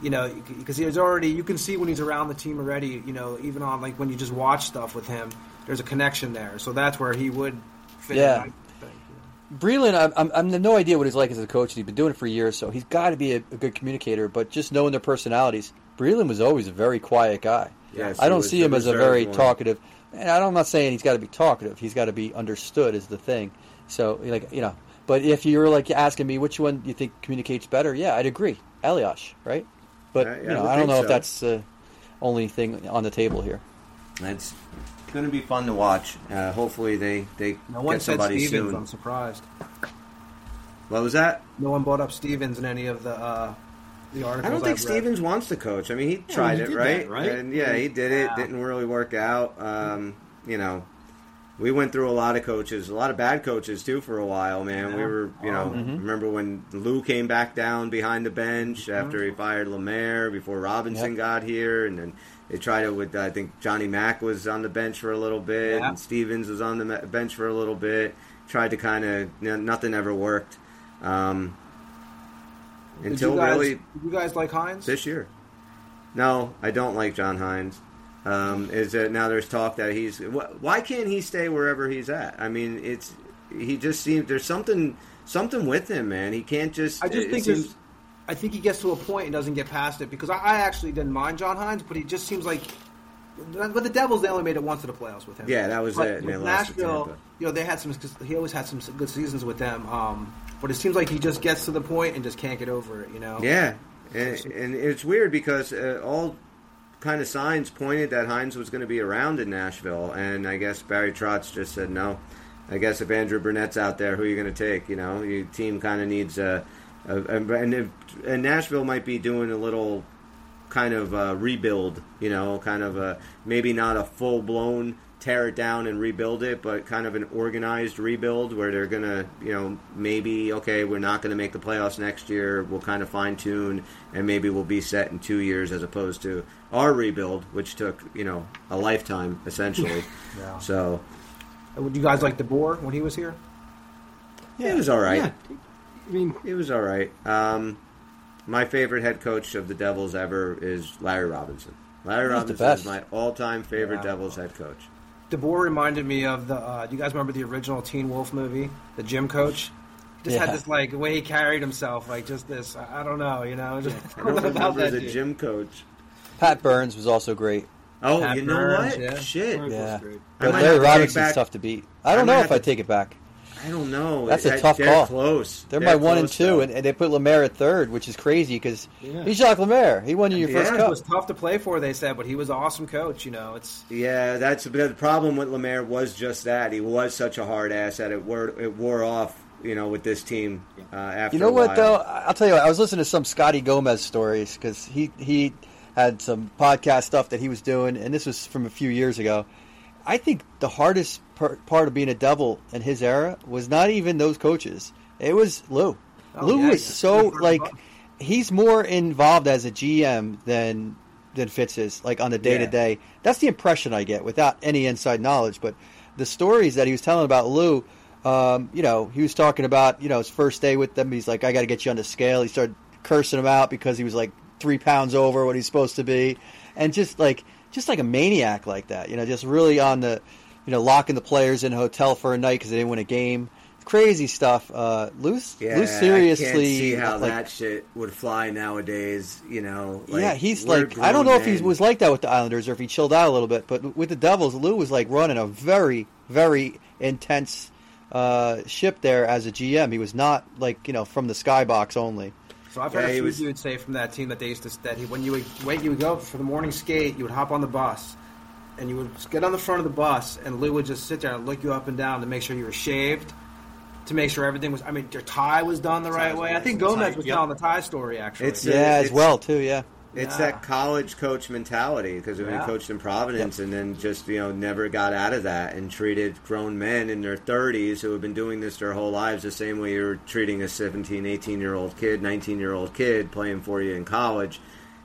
you know, because he's already. You can see when he's around the team already. You know, even on like when you just watch stuff with him, there's a connection there. So that's where he would fit. Yeah. in. Brylin, I'm, I'm, I'm no idea what he's like as a coach. He's been doing it for years, so he's got to be a, a good communicator. But just knowing their personalities, Brylin was always a very quiet guy. Yes, I don't was see him as a very one. talkative. And I don't- I'm not saying he's got to be talkative. He's got to be understood is the thing. So like you know, but if you're like asking me which one you think communicates better, yeah, I'd agree, Eliash, right? But Uh, yeah, you I know, would I don't know so. if that's the only thing on the table here. It's going to be fun to watch. Uh, hopefully, they they No one get said somebody Stevens. soon. I'm surprised. What was that? No one brought up Stevens in any of the uh, the articles. I don't think I've read. Stevens wants to coach. I mean, he tried he it, right? that, right? And yeah, he did it. Yeah. Didn't really work out. Um, you know, we went through a lot of coaches, a lot of bad coaches too for a while, man. We were, you know, Mm-hmm. remember when Lou came back down behind the bench after he fired Lemaire before Robinson Yep. got here, and then they tried it with I think Johnny Mack was on the bench for a little bit, Yeah. and Stevens was on the bench for a little bit. Tried to kind of, you know, nothing ever worked. Um, until you guys, really you guys like Hynes? this year. No, I don't like John Hynes. Um, is that now there's talk that he's wh- why can't he stay wherever he's at? I mean, it's he just seems there's something something with him, man. He can't just. I just think seems, there's. I think he gets to a point and doesn't get past it because I, I actually didn't mind John Hynes, but he just seems like. But the Devils, they only made it once to the playoffs with him. Yeah, that was But it, with Nashville, you know, they had some. He always had some good seasons with them. Um, but it seems like he just gets to the point and just can't get over it. You know. yeah, and, and it's weird because uh, all kind of signs pointed that Hynes was going to be around in Nashville, and I guess Barry Trotz just said no. I guess if Andrew Brunette's out there, who are you going to take? You know, your team kind of needs a, a, a and, if, and Nashville might be doing a little kind of uh, rebuild. You know, kind of a maybe not a full blown tear it down and rebuild it, but kind of an organized rebuild where they're gonna, you know, maybe okay, we're not gonna make the playoffs next year. We'll kind of fine tune, and maybe we'll be set in two years as opposed to our rebuild, which took you know a lifetime essentially. Yeah. So Would you guys like DeBoer when he was here? Yeah. It was all right. Yeah. I mean, It was all right. Um, my favorite head coach of the Devils ever is Larry Robinson. Larry He's Robinson is my all-time favorite Yeah. Devils head coach. DeBoer reminded me of the. Uh, do you guys remember the original Teen Wolf movie, the gym coach? Just had this like way he carried himself, like just this. I I don't know, you know. Just, I don't about remember that the dude. gym coach. Pat Burns was also great, Oh, Pat you know Burns, what? yeah. Shit. Yeah. great. But Larry have to take Robinson's back- tough to beat. I I don't might know have if I take it back. I don't know. That's a That- tough they're call. Close. They're my one and two, though. and, and they put Lemaire at third, which is crazy because Yeah. he's Jacques Lemaire. He won you your first Yeah. It was tough to play for, they said, but he was an awesome coach. You know, it's yeah, that's the problem with Lemaire was just that he was such a hard ass that it wore it wore off. You know, with this team uh, after You know a what though? I'll tell you. What, I was listening to some Scotty Gomez stories because he he had some podcast stuff that he was doing, and this was from a few years ago. I think the hardest part, part of being a devil in his era was not even those coaches. It was Lou. Oh, Lou yeah, is yeah. so like he's more involved as a GM than than Fitz is, like on the day to day. That's the impression I get without any inside knowledge. But the stories that he was telling about Lou, um, you know, he was talking about you know his first day with them. He's like, I got to get you on the scale. He started cursing him out because he was like three pounds over what he's supposed to be, and just like just like a maniac like that. You know, just really on the you know locking the players in a hotel for a night because they didn't win a game. Crazy stuff. Uh, Lou's, Yeah, Lou's seriously. I can't see how like, that shit would fly nowadays. You know, like, yeah, he's like I don't know grown if he was like that with the Islanders or if he chilled out a little bit, but with the Devils, Lou was like running a very, very intense uh, ship there as a GM. He was not like you know from the skybox only. So I've heard Yeah, a he few was- dudes say from that team that they used to that he, when you would wait, you would go for the morning skate, you would hop on the bus, and you would get on the front of the bus, and Lou would just sit there and look you up and down to make sure you were shaved, to make sure everything was. I mean, your tie was done the right way. were I think Gomez tight, was yep. telling the tie story actually. It's- Yeah, as well too. Yeah, It's Yeah. that college coach mentality because we Yeah. coached in Providence and then just you know never got out of that and treated grown men in their 30s who have been doing this their whole lives the same way you're treating a 17, 18 year old kid, 19 year old kid playing for you in college.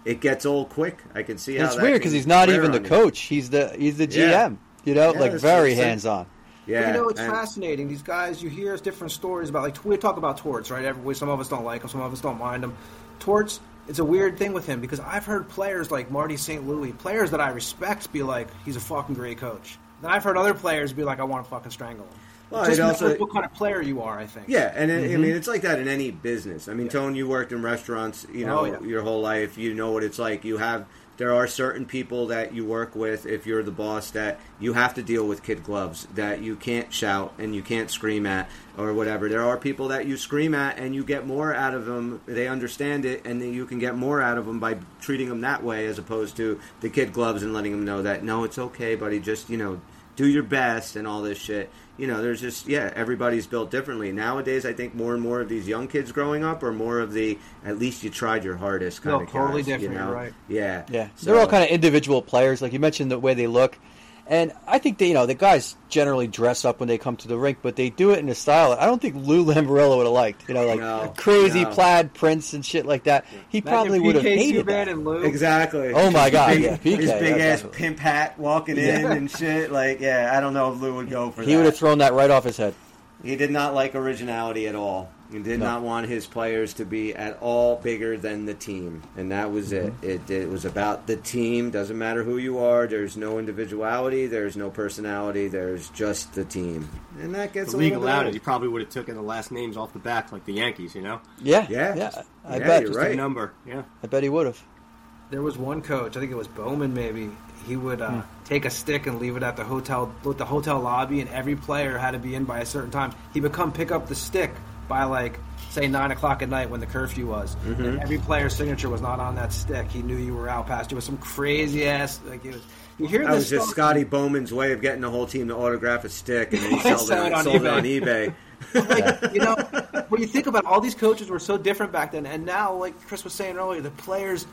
It gets old quick. I can see how it's that weird because he's not even the on you. coach. He's the he's the GM. Yeah. You know, Yeah, like very hands on. Yeah, But you know, it's and- fascinating. These guys, you hear different stories about. Like we talk about Torts, right? Every some of us don't like him, some of us don't mind him. Torts, it's a weird thing with him because I've heard players like Marty St. Louis, players that I respect, be like, "He's a fucking great coach." Then I've heard other players be like, "I want to fucking strangle him." Well, Just also- what kind of player you are, I think. Yeah, and it, I Mm-hmm. mean it's like that in any business. I mean, Tone, you worked in restaurants, you know, Oh, yeah. your whole life. You know what it's like. You have there are certain people that you work with if you're the boss that you have to deal with kid gloves that you can't shout and you can't scream at or whatever. There are people that you scream at and you get more out of them. They understand it, and you can get more out of them by treating them that way as opposed to the kid gloves and letting them know that no, it's okay, buddy. Just you know, do your best and all this shit. You know, there's just yeah, everybody's built differently. Nowadays, I think more and more of these young kids growing up are more of the at least you tried your hardest kind No, of totally guys, different, You know? you're right. Yeah, Yeah, So- they're all kind of individual players. Like you mentioned, the way they look, and I think they, you know, the guys generally dress up when they come to the rink, but they do it in a style I don't think Lou Lamoriello would have liked. You know, like No, crazy no. plaid prints and shit like that. He Imagine probably would have hated Subban that. and Lou. Exactly. Oh my God, Big- yeah, PK, his big yeah, ass definitely. pimp hat walking in and shit. Like, yeah, I don't know if Lou would go for He that. He would have thrown that right off his head. He did not like originality at all. He did No. not want his players to be at all bigger than the team, and that was Mm-hmm. it. it. It was about the team. Doesn't matter who you are. There's no individuality. There's no personality. There's just the team, and that gets the a league allowed it. He probably would have taken the last names off the back like the Yankees, you know? Yeah, Yeah. yeah. I Yeah, bet. you're Just right. a number. Yeah. I bet he would have. There was one coach, I think it was Bowman, maybe. He would uh, take a stick and leave it at the hotel, with the hotel lobby, and every player had to be in by a certain time. He would come pick up the stick by like say nine o'clock at night when the curfew was, mm-hmm. and every player's signature was not on that stick. He knew you were out past. It was some crazy ass like it was. You hear That was just Scotty Bowman's way of getting the whole team to autograph a stick, and then he sold, it, on, sold it on eBay. like you know when you think about it, all these coaches were so different back then and now like chris was saying earlier the players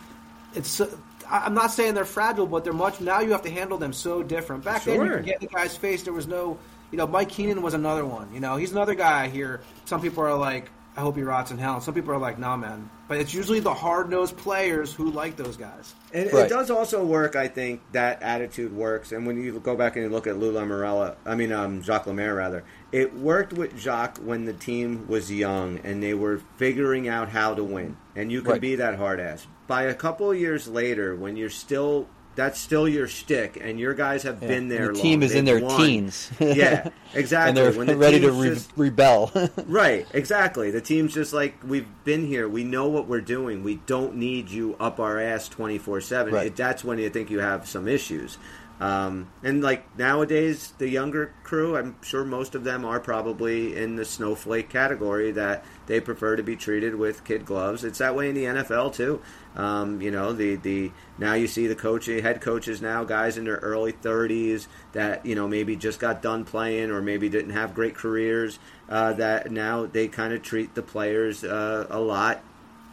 it's so, i'm not saying they're fragile but they're much now you have to handle them so different back then you Sure. could get in the guy's face there was no you know mike keenan was another one you know he's another guy here some people are like i hope he rots in hell some people are like nah man but it's usually the hard-nosed players who like those guys And Right. it does also work, I think, that attitude works. And when you go back and you look at Lou Lamoriello, I mean, um, Jacques Lemaire, rather, it worked with Jacques when the team was young and they were figuring out how to win. And you can Right. be that hard ass. By a couple of years later, when you're still. That's still your stick, and your guys have Yeah. been there. The team long. is in They've their won. teens. yeah, exactly. and they're When the ready to re- just- rebel. Right, exactly. The team's just like we've been here. We know what we're doing. We don't need you up our ass twenty four seven. That's when you think you have some issues. Um, and like nowadays, the younger crew, I'm sure most of them are probably in the snowflake category that they prefer to be treated with kid gloves. It's that way in the NFL too. Um, you know, the the now you see the coach, head coaches now, guys in their early 30s that you know maybe just got done playing or maybe didn't have great careers. Uh, that now they kind of treat the players uh, a lot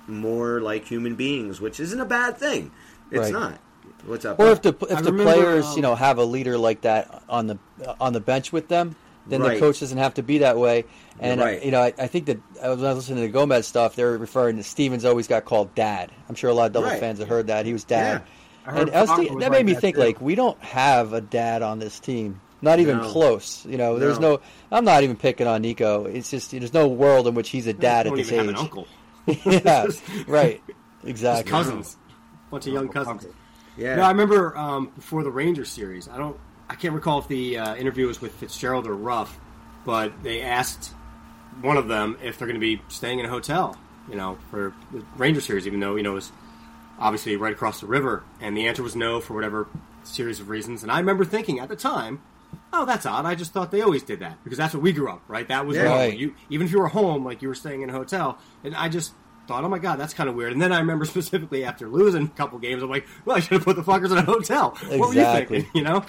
more like human beings, which isn't a bad thing. It's Right. not. What's up? or if the if I the remember, players um, you know have a leader like that on the on the bench with them, then Right. the coach doesn't have to be that way. And You're uh, right. you know, I, I think that I was when I was listening to the Gomez stuff. They're referring to Stevens always got called dad. I'm sure a lot of double Right. fans have heard that he was dad. I heard And I was Franco thinking, that like made me that, think too. like we don't have a dad on this team. Not even No. close. You know, there's No. no. I'm not even picking on Nico. It's just there's no world in which he's a dad at this even age. have an uncle. yeah, right. Just Exactly. cousins. Bunch of young Uncle cousins. Uncle. Yeah. No, I remember um, before the Rangers series. I don't. I can't recall if the uh, interview was with Fitzgerald or Ruff, but they asked one of them if they're going to be staying in a hotel. You know, for the Ranger series, even though you know it was obviously right across the river, and the answer was no for whatever series of reasons. And I remember thinking at the time, "Oh, that's odd. I just thought they always did that because that's what we grew up, right? That was Yeah. normal. Right. You even if you were home, like you were staying in a hotel, and I just." Thought, oh my god, that's kind of weird. And then I remember specifically after losing a couple games, I'm like, well, I should have put the fuckers in a hotel. What were you Exactly. thinking? You know,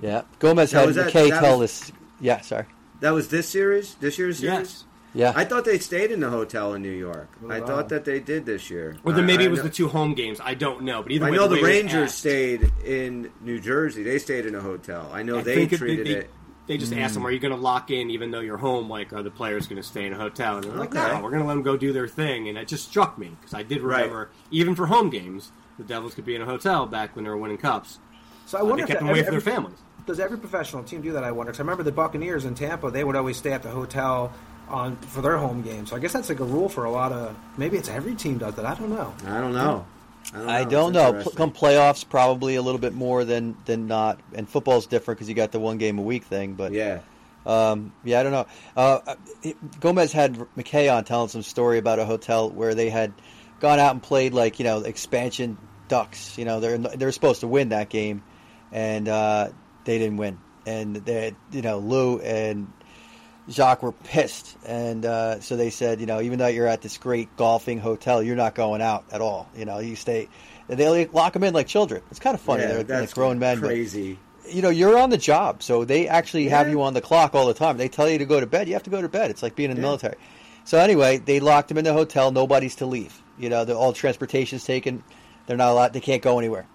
Yeah. Gomez Now, had was that- McKay that tell was- this. Yeah, sorry. That was this series? This year's series? yes. Yeah. I thought they stayed in the hotel in New York. Oh, I wow. thought that they did this year. Or then maybe I it was know- the two home games. I don't know, but either I way, know the, the way it was Rangers stayed in New Jersey. They stayed in a hotel. I know I they think it- treated they, it. They just asked them, "Are you going to lock in even though you're home? Like, are the players going to stay in a hotel?" And they're like, Okay. "No, we're going to let them go do their thing." And it just struck me because I did Right. remember, even for home games, the Devils could be in a hotel back when they were winning cups. So I Uh, wonder they if kept that- them away every- from their families. Does every professional team do that? I wonder. Because I remember the Buccaneers in Tampa; they would always stay at the hotel on for their home games. So I guess that's like a rule for a lot of. Maybe it's every team does that. I don't know. I don't know. I don't know. I don't know. Come playoffs, probably a little bit more than than not. And football's different because you got the one game a week thing. But Yeah. Um, yeah, I don't know. Uh, Gomez had McKay on telling some story about a hotel where they had gone out and played like you know expansion Ducks. You know they're they're supposed to win that game, and uh, they didn't win. And they, you know, Lou and Jacques were pissed, and uh, so they said, you know, even though you're at this great golfing hotel, you're not going out at all. You know, you stay. And they lock them in like children. It's kind of funny. yeah, they're like grown men, but Crazy. you know, you're on the job, so they actually have you on the clock all the time. They tell you to go to bed, you have to go to bed. It's like being in the Yeah. military. So anyway, they locked them in the hotel. Nobody's to leave. You know, the, all transportation's taken. They're not allowed. They can't go anywhere.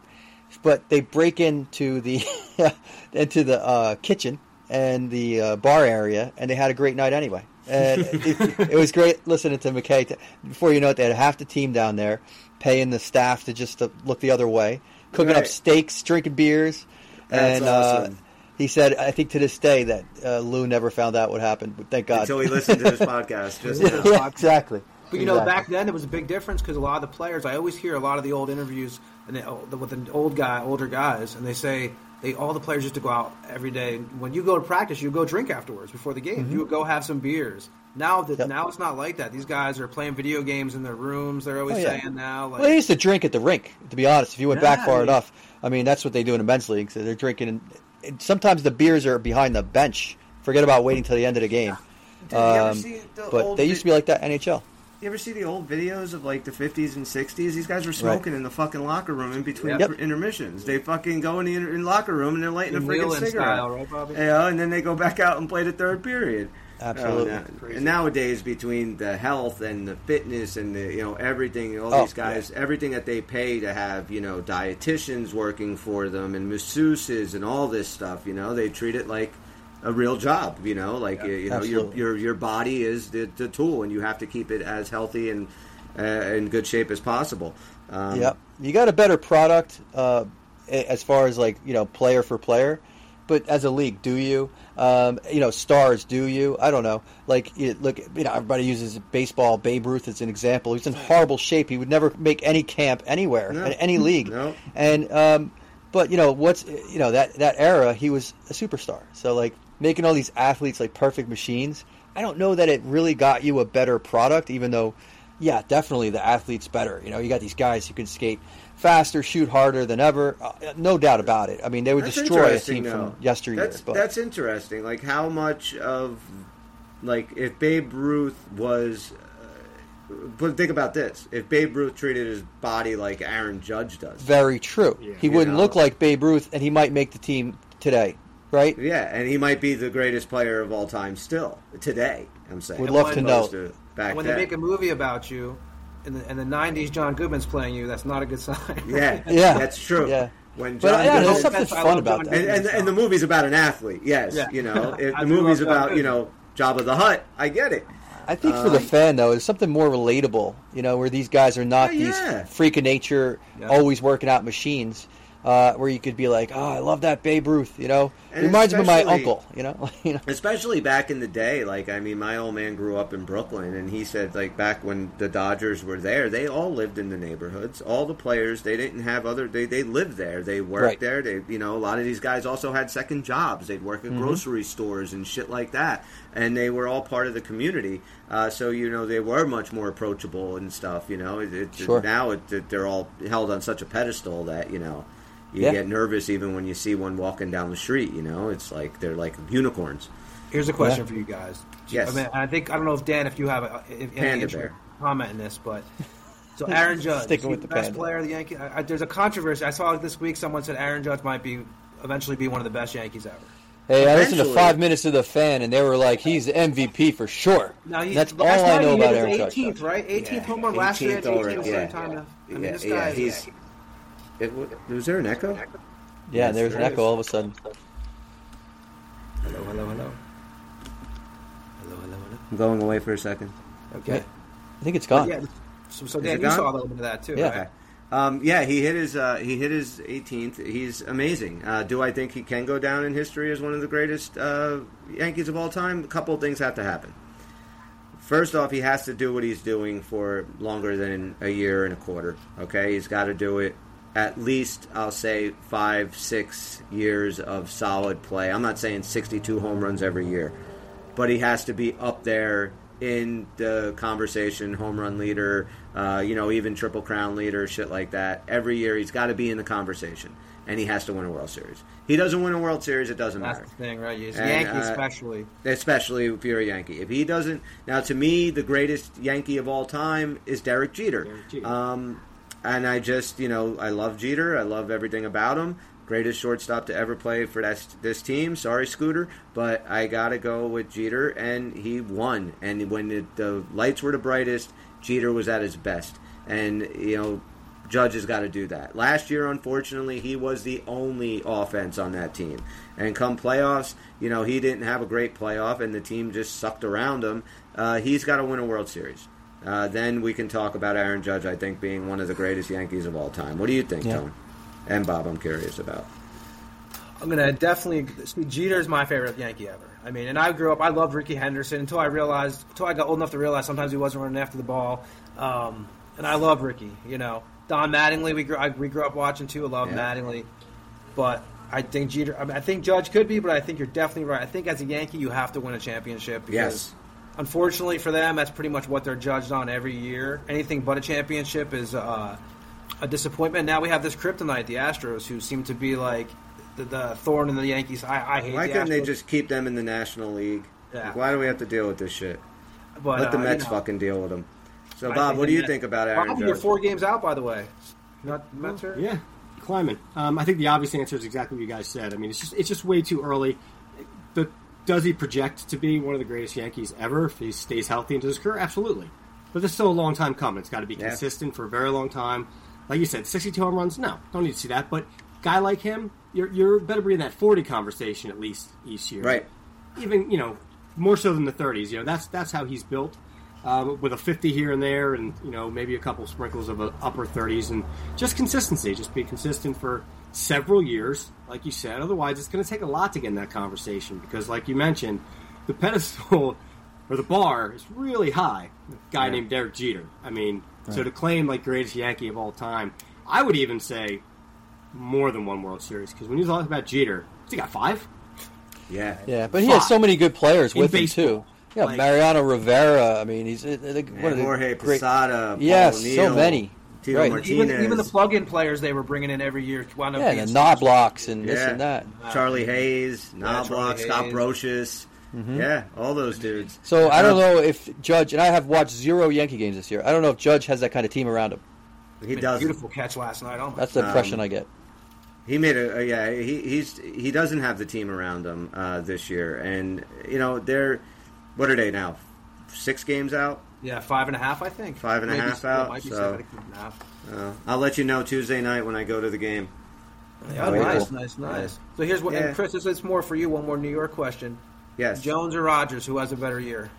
But they break into the into the uh, kitchen and the uh, bar area, and they had a great night anyway. And it, it was great listening to McKay. t- Before you know it, they had half the team down there, paying the staff to just to look the other way, cooking up steaks, drinking beers, That's and awesome. uh, he said, "I think to this day that uh, Lou never found out what happened, but thank God." Until he listened to this podcast. Just yeah, now. exactly. But you know, Exactly. back then it was a big difference because a lot of the players. I always hear a lot of the old interviews and they, with the old guy, older guys, and they say they all the players used to go out every day. When you go to practice, you go drink afterwards before the game. You would go have some beers. Now that Yep. now it's not like that. These guys are playing video games in their rooms. They're always Oh, yeah. saying now, like, Well, they used to drink at the rink. To be honest, if you went back far enough, I mean that's what they do in the men's league. So they're drinking. And, sometimes the beers are behind the bench. Forget about waiting till the end of the game. Did you ever Um, see the but old they used to be like that NHL. You ever see the old videos of like the 50s and 60s? These guys were smoking in the fucking locker room in between Yep. intermissions. They fucking go in the inter- in locker room and they're lighting a Jim freaking cigarette. style, right, Bobby? Yeah, and then they go back out and play the third period. Absolutely. Oh, now- and nowadays, between the health and the fitness and the you know everything, all Oh, these guys, everything that they pay to have, you know, dietitians working for them and masseuses and all this stuff, you know, they treat it like a real job. You know, like you, you know, your your your body is the, the tool, and you have to keep it as healthy and uh, in good shape as possible. Um, Yep. You got a better product uh, as far as like you know player for player, but as a league, do you? Um, you know, stars, do you? I don't know. Like, you, look, you know, everybody uses baseball. Babe Ruth as an example. He's in horrible shape. He would never make any camp anywhere No. in any league. No. And um, but you know what's you know that that era he was a superstar. So like making all these athletes like perfect machines. I don't know that it really got you a better product, even though, yeah, definitely the athlete's better. You know, you got these guys who can skate faster, shoot harder than ever. Uh, no doubt about it. I mean, they would That's destroy a team though. from yesteryear. That's, but that's interesting. Like how much of like if Babe Ruth was. Uh, but think about this: if Babe Ruth treated his body like Aaron Judge does, very true. Yeah. he You wouldn't know. look like Babe Ruth, and he might make the team today, right? yeah, and he might be the greatest player of all time still today. I'm saying. Would love to know. to back when then. they make a movie about you, in the, in the '90s, John Goodman's playing you. That's not a good sign. yeah, Yeah. that's true. Yeah. when But, John yeah, goes- there's something That's why I fun about John that. and, and, and the movie's about an athlete. Yes, Yeah. you know, if the movie's about you know Jabba the Hutt. I get it. I think for the fan though, it's something more relatable. You know, where these guys are not Uh, Yeah, these yeah. freak of nature, Yeah. always working out machines. Uh, where you could be like, oh, I love that Babe Ruth. You know, And reminds me of my uncle. You know, you know. Especially back in the day, like I mean, my old man grew up in Brooklyn, and he said like back when the Dodgers were there, they all lived in the neighborhoods. All the players, they didn't have other, they they lived there, they worked Right. there. They, you know, a lot of these guys also had second jobs. They'd work at Mm-hmm. grocery stores and shit like that, and they were all part of the community. Uh, so you know, they were much more approachable and stuff. You know, it, it, Sure. now it, they're all held on such a pedestal that you know. You Yeah. get nervous even when you see one walking down the street. You know, it's like they're like unicorns. Here's a question Yeah. for you guys. Yes. I, mean, I think I don't know if Dan, if you have a, if, any Panda interest bear. in comment in this, but so Aaron Judge, Sticking with the the best panda. player of the Yankees. I, I, there's a controversy. I saw this week someone said Aaron Judge might be eventually be one of the best Yankees ever. Hey, I listened to five minutes of the fan, and they were like, "He's the MVP for sure." Now he, That's all I know about Aaron his Judge. 18th, right? 18th home run last year. 18th 18th already, yeah. time. I Yeah, mean, this yeah, guy. he's. It, was there an echo? Yeah, Yes, there's an there echo is. all of a sudden. Hello, hello, hello. Hello, hello, hello. I'm going away for a second. Okay. I think it's But gone. yeah. So, so Dan, it you gone? saw a little bit of that too. Yeah. right? Okay. Um, yeah, he hit his uh, he hit his 18th. He's amazing. Uh, do I think he can go down in history as one of the greatest uh, Yankees of all time? A couple of things have to happen. First off, he has to do what he's doing for longer than a year and a quarter. Okay, he's got to do it at least I'll say five, six years of solid play. I'm not saying 62 home runs every year, but he has to be up there in the conversation, home run leader, uh, you know, even triple crown leader, shit like that. Every year he's got to be in the conversation, and he has to win a World Series. He doesn't win a World Series, it doesn't That's matter the thing, right? He's And, Yankee, uh, especially. especially if you're a Yankee. If he doesn't, now to me, the greatest Yankee of all time is Derek Jeter. Derek Jeter. Um, and I just, you know, I love Jeter. I love everything about him. Greatest shortstop to ever play for this, this team. Sorry, Scooter, but I gotta go with Jeter, and he won. And when it, the lights were the brightest, Jeter was at his best. And you know, Judge has got to do that. Last year, unfortunately, he was the only offense on that team. And come playoffs, you know, he didn't have a great playoff, and the team just sucked around him. Uh, he's got to win a World Series. Uh, then we can talk about Aaron Judge, I think, being one of the greatest Yankees of all time. What do you think, Yeah. Tom? And Bob, I'm curious about. I'm gonna definitely. see, is my favorite Yankee ever. I mean, and I grew up. I loved Rickey Henderson until I realized, until I got old enough to realize sometimes he wasn't running after the ball. Um, and I love Ricky. You know, Don Mattingly. We grew. I, we grew up watching too. I love Yeah. Mattingly, but I think Jeter. I, mean, I think Judge could be, but I think you're definitely right. I think as a Yankee, you have to win a championship because. Yes. Unfortunately for them, that's pretty much what they're judged on every year. Anything but a championship is uh, a disappointment. Now we have this kryptonite, the Astros, who seem to be like the, the thorn in the Yankees. I, I hate. Why the couldn't they just keep them in the National League? Yeah. Like, why do we have to deal with this shit? but, Let the uh, you Mets know, fucking deal with them. So, Bob, what do you the think about Aaron Bob, you're four games out, by the way. Not Mets are- Yeah, climbing. Um, I think the obvious answer is exactly what you guys said. I mean, it's just it's just way too early. But does he project to be one of the greatest Yankees ever if he stays healthy into his career? Absolutely. But there's still a long time coming. It's got to be Yeah. consistent for a very long time. Like you said, 62 home runs. No, don't need to see that. But guy like him, you're you're better be in that 40 conversation at least each year. Right. Even you know more so than the 30s. You know that's that's how he's built. Um, with a 50 here and there, and you know maybe a couple sprinkles of a upper 30s, and just consistency. Just be consistent for several years, like you said. Otherwise, it's going to take a lot to get in that conversation because, like you mentioned, the pedestal or the bar is really high. A guy Yeah. named Derek Jeter. I mean, so to claim like greatest Yankee of all time, I would even say more than one World Series because when you talk about Jeter, he got five. Yeah. Yeah, but he has so many good players In with baseball. him too. Yeah, Like- Mariano Rivera. I mean, he's uh, like, And one of the Jorge great. Posada, Paul Yes, so many. Tino Right. Martinez, Even, even the plug-in players they were bringing in every year wound up Yeah, being the Knoblauchs and this Yeah. and that. Charlie Hayes, Yeah, Knoblauch, Charlie Scott Hayes. Brosius. Yeah, all those dudes. So I don't know if Judge and I have watched zero Yankee games this year. I don't know if Judge has that kind of team around him. He does. Beautiful catch last night. Oh my That's the Um, impression I get. He made a, a yeah. He he's he doesn't have the team around him uh, this year, and you know they're what are they now? Six games out. Yeah, five and a half, I think. Five and a Maybe- half yeah, out, might be so- seven, I think five and a half. Uh, I'll let you know Tuesday night when I go to the game. Yeah, Very nice, cool. nice, nice. So here's what, Yeah. and Chris, this is more for you. One more New York question: Yes, Jones or Rodgers, who has a better year?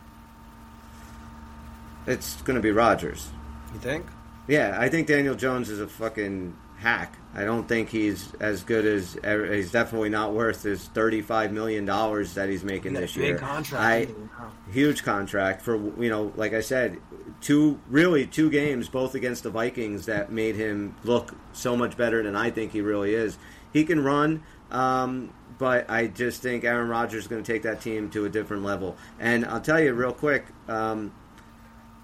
it's going to be Rodgers. You think? Yeah, I think Daniel Jones is a fucking hack. I don't think he's as good as he's definitely not worth his thirty-five million dollars that he's making this big year. contract, I. Wow. huge contract for you know, like I said, two really two games both against the Vikings that made him look so much better than I think he really is. He can run, um, but I just think Aaron Rodgers is going to take that team to a different level. And I'll tell you real quick. Um,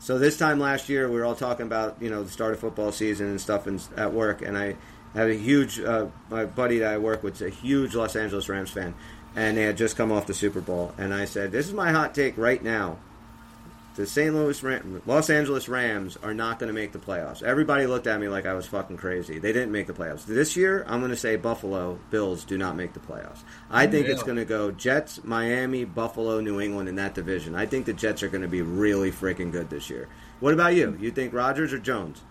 so this time last year, we were all talking about you know the start of football season and stuff and, at work, and I have a huge uh, my buddy that I work with is a huge Los Angeles Rams fan, and they had just come off the Super Bowl, and I said, "This is my hot take right now." The St. Louis Ram- Los Angeles Rams are not going to make the playoffs. Everybody looked at me like I was fucking crazy. They didn't make the playoffs. This year, I'm going to say Buffalo Bills do not make the playoffs. I think it's going to go Jets, Miami, Buffalo, New England in that division. I think the Jets are going to be really freaking good this year. What about you? You think Rodgers or Jones?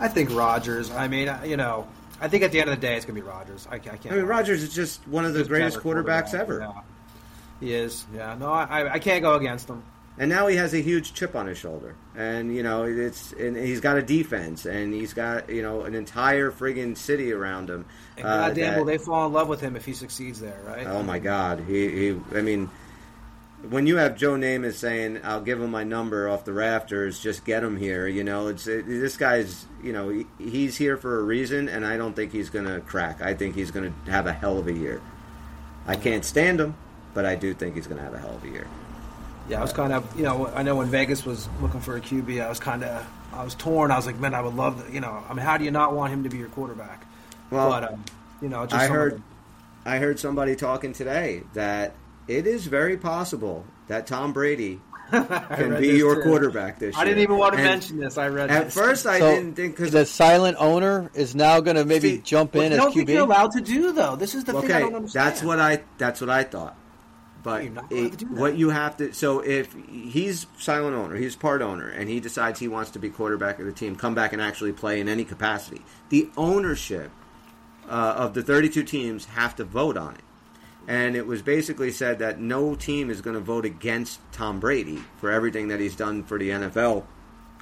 I think Rodgers. I mean, you know, I think at the end of the day, it's going to be Rodgers. I, I can't. I mean, Rodgers is just one of the greatest quarterbacks quarterback, ever. yeah. He is. Yeah. No, I, I can't go against him. And now he has a huge chip on his shoulder, and you know it's and he's got a defense, and he's got you know an entire friggin' city around him. And uh, goddamn, that- will they fall in love with him if he succeeds there, right? Oh my God, he, he I mean, when you have Joe Namath saying, "I'll give him my number off the rafters, just get him here," you know, it's it, this guy's you know he, he's here for a reason, and I don't think he's going to crack. I think he's going to have a hell of a year. I can't stand him, but I do think he's going to have a hell of a year. Yeah, I was kind of, you know, I know when Vegas was looking for a QB, I was kind of, I was torn. I was like, man, I would love, to, you know, I mean, how do you not want him to be your quarterback? Well, but um, you know, just I some heard, the- I heard somebody talking today that it is very possible that Tom Brady can be your too. quarterback this year. I didn't even want to And mention this. I read At this. first, I So, didn't think because the silent owner is now going to maybe See, jump in you as don't think you're QB. allowed to do though. This is the thing I okay, don't understand. that's what I that's what I thought. But You're not allowed it- to do that. what you have to so if he's silent owner, he's part owner, and he decides he wants to be quarterback of the team, come back and actually play in any capacity. The ownership uh, of the 32 teams have to vote on it. And it was basically said that no team is going to vote against Tom Brady for everything that he's done for the NFL.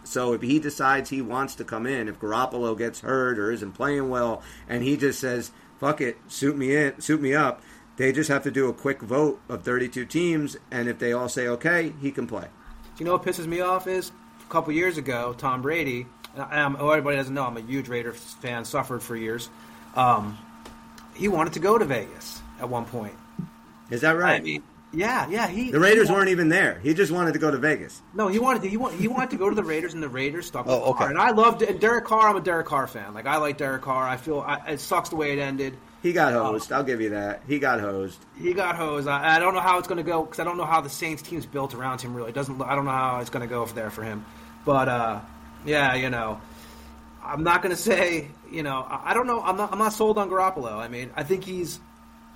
So if he decides he wants to come in, if Garoppolo gets hurt or isn't playing well, and he just says, "Fuck it, suit me in, suit me up," they just have to do a quick vote of 32 teams, and if they all say okay, he can play. Do you know what pisses me off is a couple years ago, Tom Brady. And I, am oh, everybody doesn't know I'm a huge Raiders fan. Suffered for years. Um, he wanted to go to Vegas at one point. Is that right? I mean, yeah, yeah. He the Raiders he weren't even there. He just wanted to go to Vegas. No, he wanted to. He, want, he wanted to go to the Raiders, and the Raiders stuck with Oh, okay. Carr. And I loved and Derek Carr. I'm a Derek Carr fan. Like I like Derek Carr. I feel I, it sucks the way it ended. He got hosed. I'll give you that. He got hosed. He got hosed. I, I don't know how it's going to go because I don't know how the Saints team's built around him. Really, it doesn't. I don't know how it's going to go for there for him. But uh, yeah, you know, I'm not going to say. You know, I, I don't know. I'm not. I'm not sold on Garoppolo. I mean, I think he's.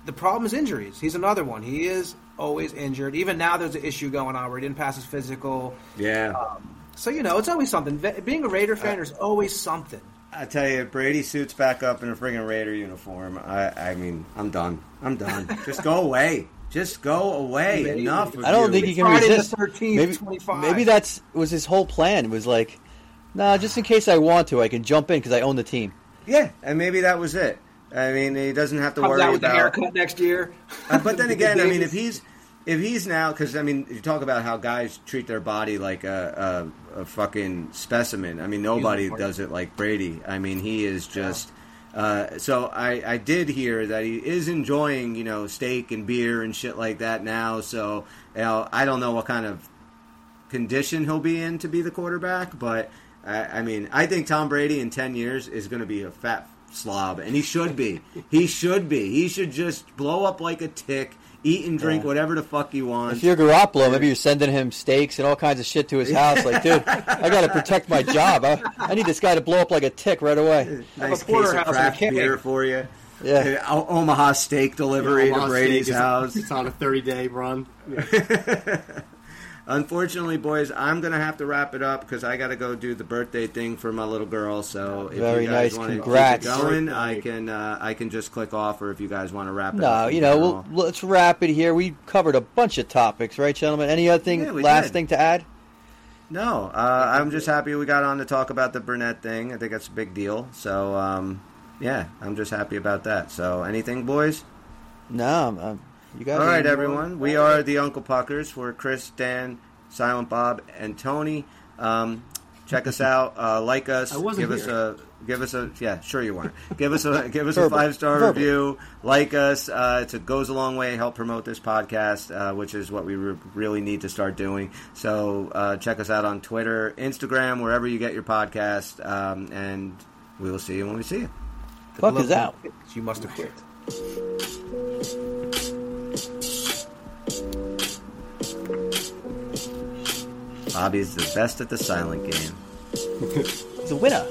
The problem is injuries. He's another one. He is always injured. Even now, there's an issue going on where he didn't pass his physical. Yeah. So you know, it's always something. Being a Raider fan, there's always something. I tell you, if Brady suits back up in a friggin' Raider uniform. I, I mean, I'm done. I'm done. Just go away. Just go away. Maybe. Enough. Of I don't you. think he can Friday the resist. 13th, maybe, 25. maybe that's was his whole plan. It was like, nah, just in case I want to, I can jump in because I own the team. Yeah, and maybe that was it. I mean, he doesn't have to comes worry out with about. the haircut next year. Uh, but then again, I mean, if he's if he's now because I mean, you talk about how guys treat their body like a, a, a fucking specimen. I mean, nobody does it like Brady. I mean, he is just. Uh, so I, I did hear that he is enjoying you know steak and beer and shit like that now. So you know, I don't know what kind of condition he'll be in to be the quarterback, but I, I mean, I think Tom Brady in ten years is going to be a fat slob, and he should be. he should be. He should just blow up like a tick, eat and drink Yeah. whatever the fuck he wants. If you're Garoppolo, maybe you're sending him steaks and all kinds of shit to his house. Like, dude, I got to protect my job. I, I need this guy to blow up like a tick right away. nice a case porterhouse of craft beer for you. Yeah. O- Omaha steak delivery Omaha to Brady's Steak is- house. It's on a 30 day run. unfortunately, boys, I'm gonna have to wrap it up because I got to go do the birthday thing for my little girl. So if Very you guys nice. want to keep it Congrats. going, I can uh, I can just click off, or if you guys want to wrap it up. No, in you know, we'll, let's wrap it here. We covered a bunch of topics, right, gentlemen? Any other thing, Yeah, last did. thing to add? No, uh, I'm just happy we got on to talk about the Brunette thing. I think that's a big deal. So, um, yeah, I'm just happy about that. So, anything, boys? No, I'm- I'm- you guys. All right, everyone. We are the Uncle Puckers. We're Chris, Dan, Silent Bob, and Tony. Um, check us out. Uh, like us. I wasn't give us a. Give us a yeah, sure you weren't. Give us a give us a five star review. Like us, uh, it's a goes a long way. Help promote this podcast, uh, which is what we re- really need to start doing. So uh, check us out on Twitter, Instagram, wherever you get your podcast, um, and we will see you when we see you. Fuck is out. You must have quit. Bobby's the best at the silent game. He's a winner.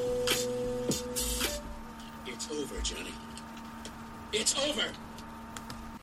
It's over, Johnny. It's over.